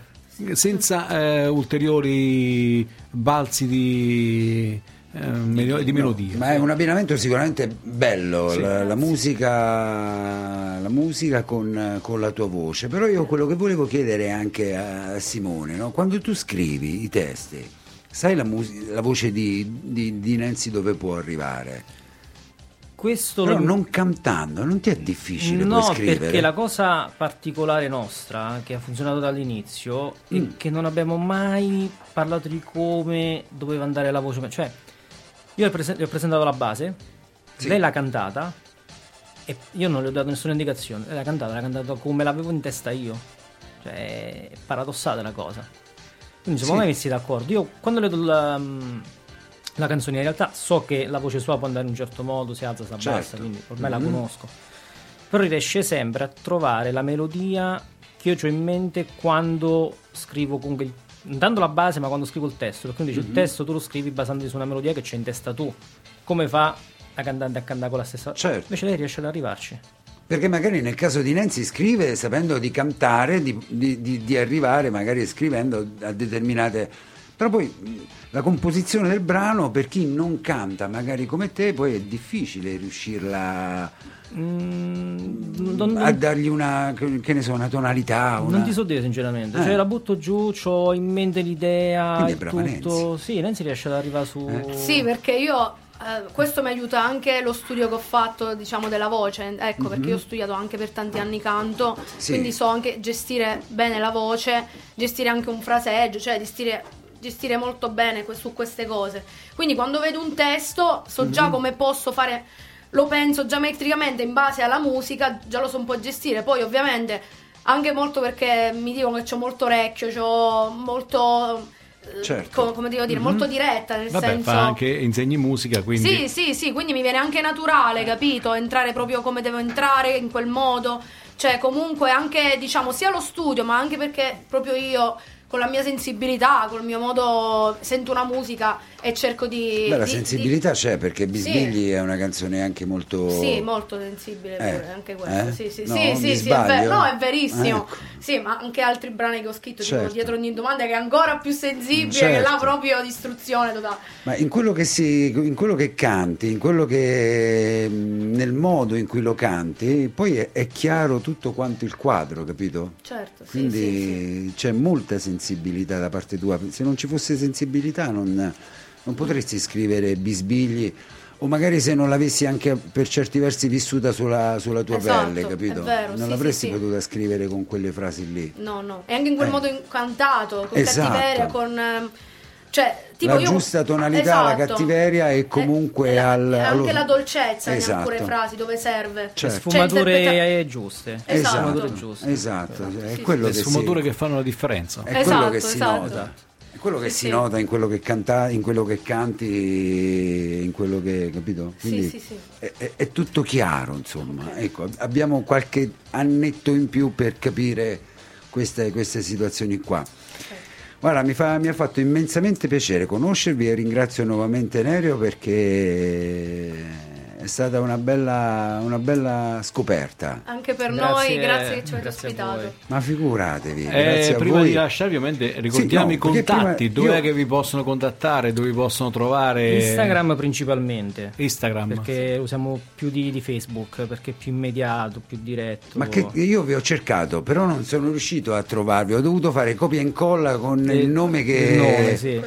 senza eh, ulteriori balzi di, di melodie. Ma è un abbinamento sicuramente bello, Sì. la, la musica, la musica con, con la tua voce. Però io quello che volevo chiedere anche a Simone, no? quando tu scrivi i testi, sai la, mus- la voce di, di, di Nancy dove può arrivare? Questo Però lo- non cantando, non ti è difficile No, scrivere? perché la cosa particolare nostra, che ha funzionato dall'inizio, è Mm. che non abbiamo mai parlato di come doveva andare la voce. Cioè, io le, prese- le ho presentato la base, Sì. lei l'ha cantata, e io non le ho dato nessuna indicazione. Lei l'ha cantata, l'ha cantata come l'avevo in testa io. Cioè, è paradossale la cosa. Quindi siamo Sì. mai messi d'accordo. Io quando le do la, la canzone, in realtà so che la voce sua può andare in un certo modo, si alza, si abbassa, Certo. quindi ormai la Mhm. conosco. Però riesce sempre a trovare la melodia che io ho in mente quando scrivo comunque il- intanto la base, ma quando scrivo il testo. Perché dice Mhm. il testo tu lo scrivi basandoti su una melodia che c'è in testa tu. Come fa la cantante a cantare con la stessa Certo. Invece lei riesce ad arrivarci. Perché magari nel caso di Nancy scrive sapendo di cantare, di, di- di- di arrivare magari scrivendo a determinate... Però poi la composizione del brano per chi non canta, magari come te, poi è difficile riuscirla Mm, non, a dargli una, che ne so, una tonalità. Una... non ti so dire sinceramente. Eh. Cioè la butto giù, ho in mente l'idea Quindi è brava tutto. Nancy. Sì, Nancy riesce ad arrivare su. Eh. Sì, perché io eh, questo mi aiuta anche lo studio che ho fatto, diciamo, della voce. Ecco, perché io ho studiato anche per tanti anni canto, Mhm. Sì. quindi so anche gestire bene la voce, gestire anche un fraseggio, cioè gestire, gestire molto bene que- su queste cose. Quindi quando vedo un testo so Mhm. già come posso fare, lo penso geometricamente in base alla musica, già lo so un po' gestire. Poi ovviamente anche molto perché mi dicono che ho molto orecchio, ho molto... eh, Certo. co- come devo dire, molto diretta, nel Vabbè, senso... fa anche insegni musica, quindi Sì, sì, sì, quindi mi viene anche naturale, capito? Entrare proprio come devo entrare, in quel modo. Cioè, comunque anche, diciamo, sia lo studio, ma anche perché proprio io con la mia sensibilità, col mio modo sento una musica e cerco di Beh, la di- sensibilità c'è perché Bisbigli è una canzone anche molto... di- sì, molto sensibile Eh, pure, anche questo. eh? Sì, sì, No, sì, sì, sì, è vero. No, è verissimo. Ecco. Sì, ma anche altri brani che ho scritto, tipo Certo. dietro ogni domanda, che è ancora più sensibile, che Certo. là proprio distruzione totale. Ma in quello che si, in quello che canti, in quello che nel modo in cui lo canti, poi è, è chiaro tutto quanto il quadro, capito? Certo, sì, Quindi sì, sì. c'è molta sensibilità da parte tua. Se non ci fosse sensibilità non, non potresti scrivere bisbigli o magari se non l'avessi anche per certi versi vissuta sulla, sulla tua Esatto, pelle, capito? è vero, non sì, l'avresti sì, sì. potuta scrivere con quelle frasi lì. No, no. E anche in quel Eh. modo incantato, con Esatto. cattiveria, con... ehm, Cioè, tipo la io... giusta tonalità, la Esatto. cattiveria e comunque Eh, e la- al- anche allo- la dolcezza in Esatto. alcune frasi dove serve. Certo. Sfumature interpreta- giuste. Esatto. Sfumature giuste. Esatto, cioè, è Sì, quello le che sfumature si, che fanno la differenza. è quello Esatto, che si esatto. nota. Quello che Sì, si sì. nota in quello che canta, in quello che canti, in quello che, capito? Sì, Quindi sì, sì. È, è- è tutto chiaro, insomma. Ecco, abbiamo qualche annetto in più per capire queste, queste situazioni qua. Guarda, mi, fa- mi ha fatto immensamente piacere conoscervi e ringrazio nuovamente Nerio perché è stata una bella, una bella scoperta. Anche per Grazie- noi, grazie che ci avete ospitato. Ma figuratevi, Eh, grazie a prima voi. di lasciarvi, ovviamente, ricordiamo no, i contatti, dove io- vi possono contattare, dove vi possono trovare Instagram principalmente. Instagram. Perché usiamo più di, di Facebook, perché è più immediato, più diretto. Ma che io vi ho cercato, però non sono riuscito a trovarvi. Ho dovuto fare copia e incolla con il nome che. il nome, sì.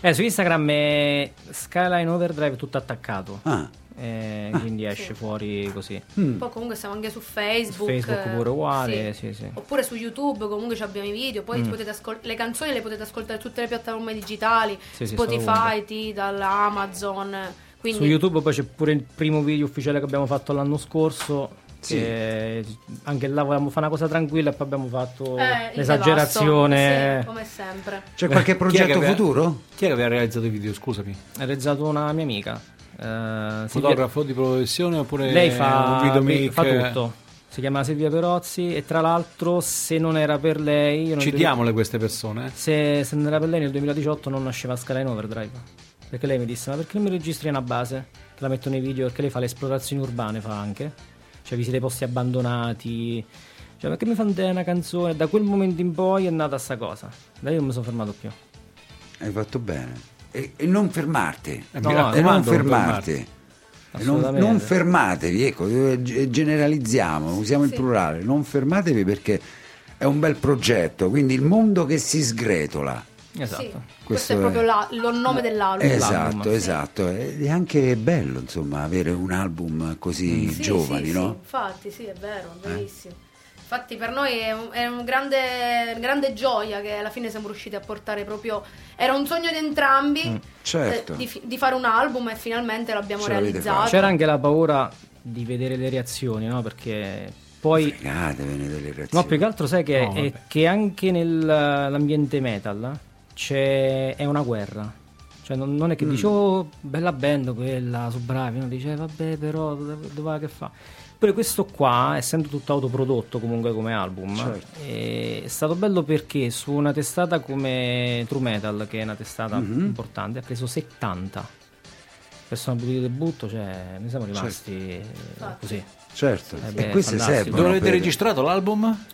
Eh, su Instagram è Skyline Overdrive tutto attaccato. Ah, Eh, quindi esce fuori così. Poi comunque siamo anche su Facebook. Facebook pure uguale, sì, sì. Oppure su YouTube comunque ci abbiamo i video, poi Mm. potete ascol- le canzoni le potete ascoltare su tutte le piattaforme digitali, Sì, sì, Spotify, Tidal, Amazon. Quindi Su YouTube poi c'è pure il primo video ufficiale che abbiamo fatto l'anno scorso. Sì. che anche là volevamo fare una cosa tranquilla e poi abbiamo fatto eh, l'esagerazione. come sempre. c'è qualche Chi progetto aveva- futuro? Chi è che aveva realizzato i video? Scusami. Ha realizzato una mia amica. Silvia- Fotografo di professione oppure Lei fa, un fa tutto. Si chiama Silvia Perozzi e tra l'altro se non era per lei... Citiamole queste persone. eh. Se, se non era per lei nel 2018 non nasceva Skyline Overdrive. Perché lei mi disse: Ma perché non mi registri una base? Te la metto nei video perché lei fa le esplorazioni urbane, fa anche. Cioè visita i posti abbandonati. Cioè, perché mi fate una canzone? Da quel momento in poi è nata sta cosa. Da io non mi sono fermato più. Hai fatto bene. E, e non fermarti. Eh, No, e non fermarti. E Non, non fermatevi, ecco, eh, ge- generalizziamo, usiamo il Sì. plurale, non fermatevi perché è un bel progetto, quindi il mondo che si sgretola. Esatto. Sì, questo, Questo è è- proprio la- lo nome dell'album. Esatto, esatto. Ed è anche bello, insomma, avere un album così Sì, giovani, sì, no? Eh? sì, infatti, sì, è vero, è verissimo. Infatti per noi è, un, è un grande, grande gioia che alla fine siamo riusciti a portare proprio... Era un sogno di entrambi certo. eh, di, di fare un album e finalmente l'abbiamo Ce realizzato. C'era anche la paura di vedere le reazioni, no? Perché poi. Fregatevene delle reazioni. No, più che altro sai che, No, è che anche nell'ambiente metal c'è, è una guerra. Cioè non, non è che dici, oh, bella band quella, sono bravi, no? dice, "Eh, vabbè, però dove va che fa? Pure questo qua, essendo tutto autoprodotto comunque come album, Certo. eh, è stato bello perché su una testata come True Metal, che è una testata Mhm. importante, ha preso 70. Questo è un di debutto, cioè, ne siamo rimasti eh, così. Certo, Eh e beh, queste fantastico. servono. Dove avete per- registrato l'album?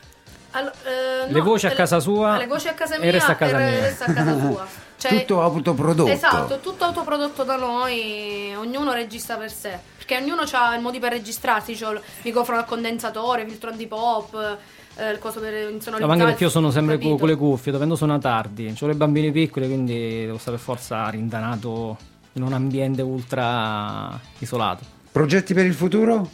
Allo- eh, Le no, voci a eh, casa sua le voci a casa e mia resta a casa e mia. resta a casa sua. Cioè, Tutto autoprodotto. Esatto, tutto autoprodotto da noi, ognuno registra per sé, perché ognuno ha i modi per registrarsi, c'ho il microfono a condensatore, filtro antipop, eh, il coso per insonorizzare. No, ma anche perché io sono sempre capito? co- con le cuffie, dovendo suonare tardi. Ho le bambini piccole, quindi devo stare per forza rindanato in un ambiente ultra isolato. Progetti per il futuro?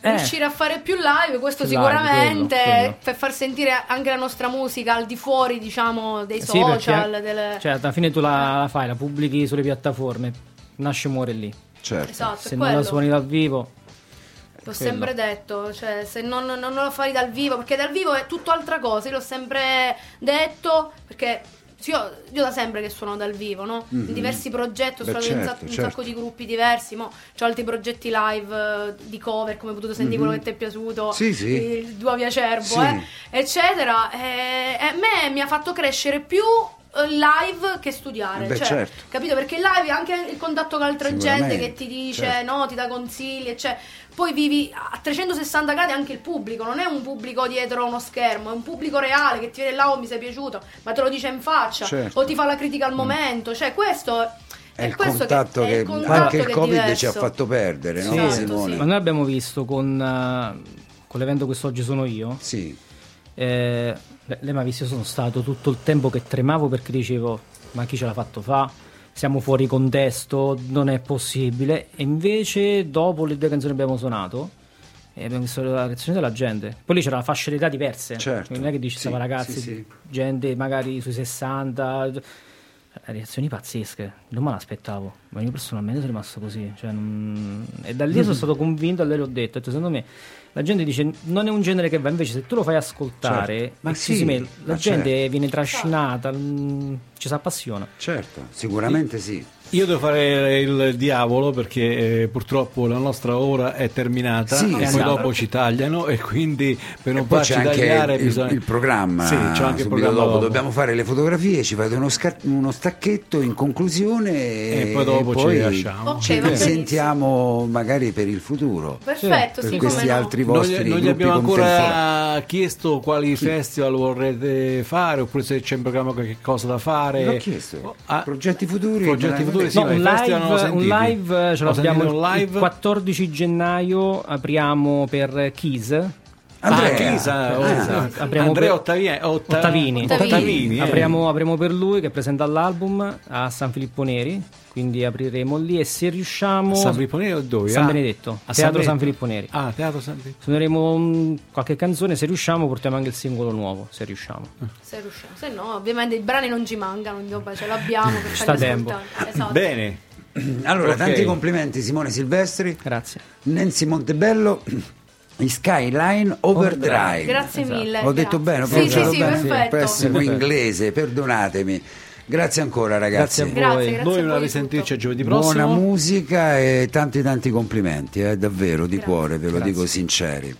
Eh. riuscire a fare più live, questo Più live, sicuramente, quello, quello. per far sentire anche la nostra musica al di fuori, diciamo, dei Sì, perché- social. delle- Cioè, alla fine tu la, la fai, la pubblichi sulle piattaforme, nasce e muore lì. Certo. Esatto, Se non la suoni dal vivo, L'ho quello. sempre detto, cioè se non, non- non lo fai dal vivo, perché dal vivo è tutto altra cosa, io l'ho sempre detto, perché io, io da sempre che suono dal vivo, no? In diversi progetti, ho suonato in, certo, un certo. sacco di gruppi diversi, mo ho altri progetti live eh, di cover, come hai potuto sentire quello che ti è piaciuto. Sì, sì. il Dua Piacerbo, Sì. eh, eccetera. E, e a me mi ha fatto crescere più eh, live che studiare, Beh, cioè, certo. capito? Perché live anche il contatto con altra gente che ti dice, certo. no, ti dà consigli, cioè, poi vivi a 360 gradi anche il pubblico, non è un pubblico dietro uno schermo, è un pubblico reale che ti vede là o mi sei piaciuto, ma te lo dice in faccia Certo. o ti fa la critica al momento, cioè questo È il questo contatto è che, il contatto anche il che è Covid ci ha fatto perdere, no Esatto, Simone? sì. ma noi abbiamo visto con, eh, con l'evento Quest'oggi sono io, Sì. eh, beh, lei mi ha visto, io sono stato tutto il tempo che tremavo perché dicevo, ma chi ce l'ha fatto fa? Siamo fuori contesto, non è possibile. E invece, dopo le due canzoni che abbiamo suonato, abbiamo visto la reazione della gente. Poi lì c'era fasce d'età diverse. Certo. Non è che dici, Sì, ragazzi, sì, sì. gente magari sui 60. eh, Reazioni pazzesche, non me l'aspettavo, ma io personalmente sono rimasto così. Cioè, non- E da lì sono stato convinto, a lei l'ho detto, ho detto, secondo me la gente dice non è un genere che va, invece se tu lo fai ascoltare, Certo. Ma sì, mette- la ma gente certo. viene trascinata, mm, ci si appassiona. Certo, sicuramente sì. Io devo fare il diavolo perché eh, purtroppo la nostra ora è terminata Sì, e poi esatto. dopo ci tagliano e quindi per non Poi farci tagliare il, bisogna... il programma, Sì, c'è anche il programma dopo. dopo. Dobbiamo fare le fotografie, ci fate uno, sca- uno stacchetto in conclusione E poi dopo ci poi lasciamo. Ok, ci va benissimo. sentiamo magari per il futuro, Perfetto, per sì, questi no. altri Non, vostri non gli abbiamo ancora chiesto quali festival vorrete fare oppure se c'è in programma qualche cosa da fare. L'ho chiesto. Ah, Progetti futuri? Progetti non- futuri, sì, No, un live, un live ce l'abbiamo il, il live. 14 gennaio, apriamo per Kiss. Andrea. Ah, Chisa, Ah, oh, esatto. Apriamo Andrea Ottavi- Otta- Ottavini. Ottavini, eh. Apriamo, apriamo per lui che presenta l'album a San Filippo Neri, quindi apriremo lì e se riusciamo... San Filippo Neri o dove? San Ah, Benedetto, a Teatro San Benedetto. Filippo Neri. Ah, Teatro San Filippo. Suoneremo mm, qualche canzone, se riusciamo portiamo anche il singolo nuovo, se riusciamo. Se riusciamo, se no, ovviamente i brani non ci mancano, insomma, ce l'abbiamo per Sta tempo. Esatto. Bene. Allora, Ok. tanti complimenti Simone Silvestri, Grazie. Nancy Montebello, i Skyline Overdrive. Grazie mille. Ho detto grazie. bene, ho Sì, pronunciato sì, sì, bene? perfetto. Pessimo Perfetto. inglese, perdonatemi. Grazie ancora ragazzi. Grazie a voi. Grazie, grazie Noi a voi risentirci a giovedì Buona prossimo. musica e tanti tanti complimenti, eh, davvero, di Grazie. cuore, ve lo Grazie. dico sinceri.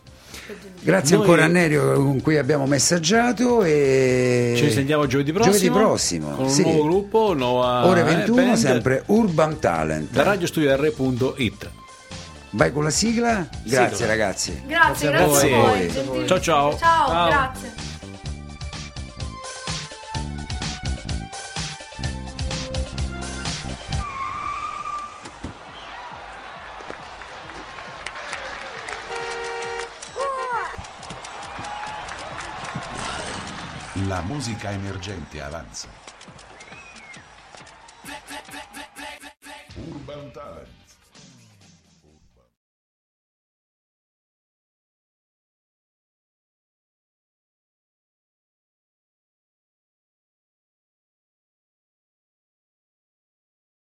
Grazie Noi- ancora a Nerio con cui abbiamo messaggiato e Ci sentiamo giovedì prossimo. Giovedì prossimo, Con un sì. nuovo gruppo, nuova Ore eh, 21 band, sempre Urban Talent. da radiostudio.it. Vai con la sigla? Grazie Sigla. ragazzi. Grazie, Grazie grazie a a voi. voi. gentili. Ciao, ciao. Ciao, Ciao. grazie. La musica emergente avanza. Urban Talent.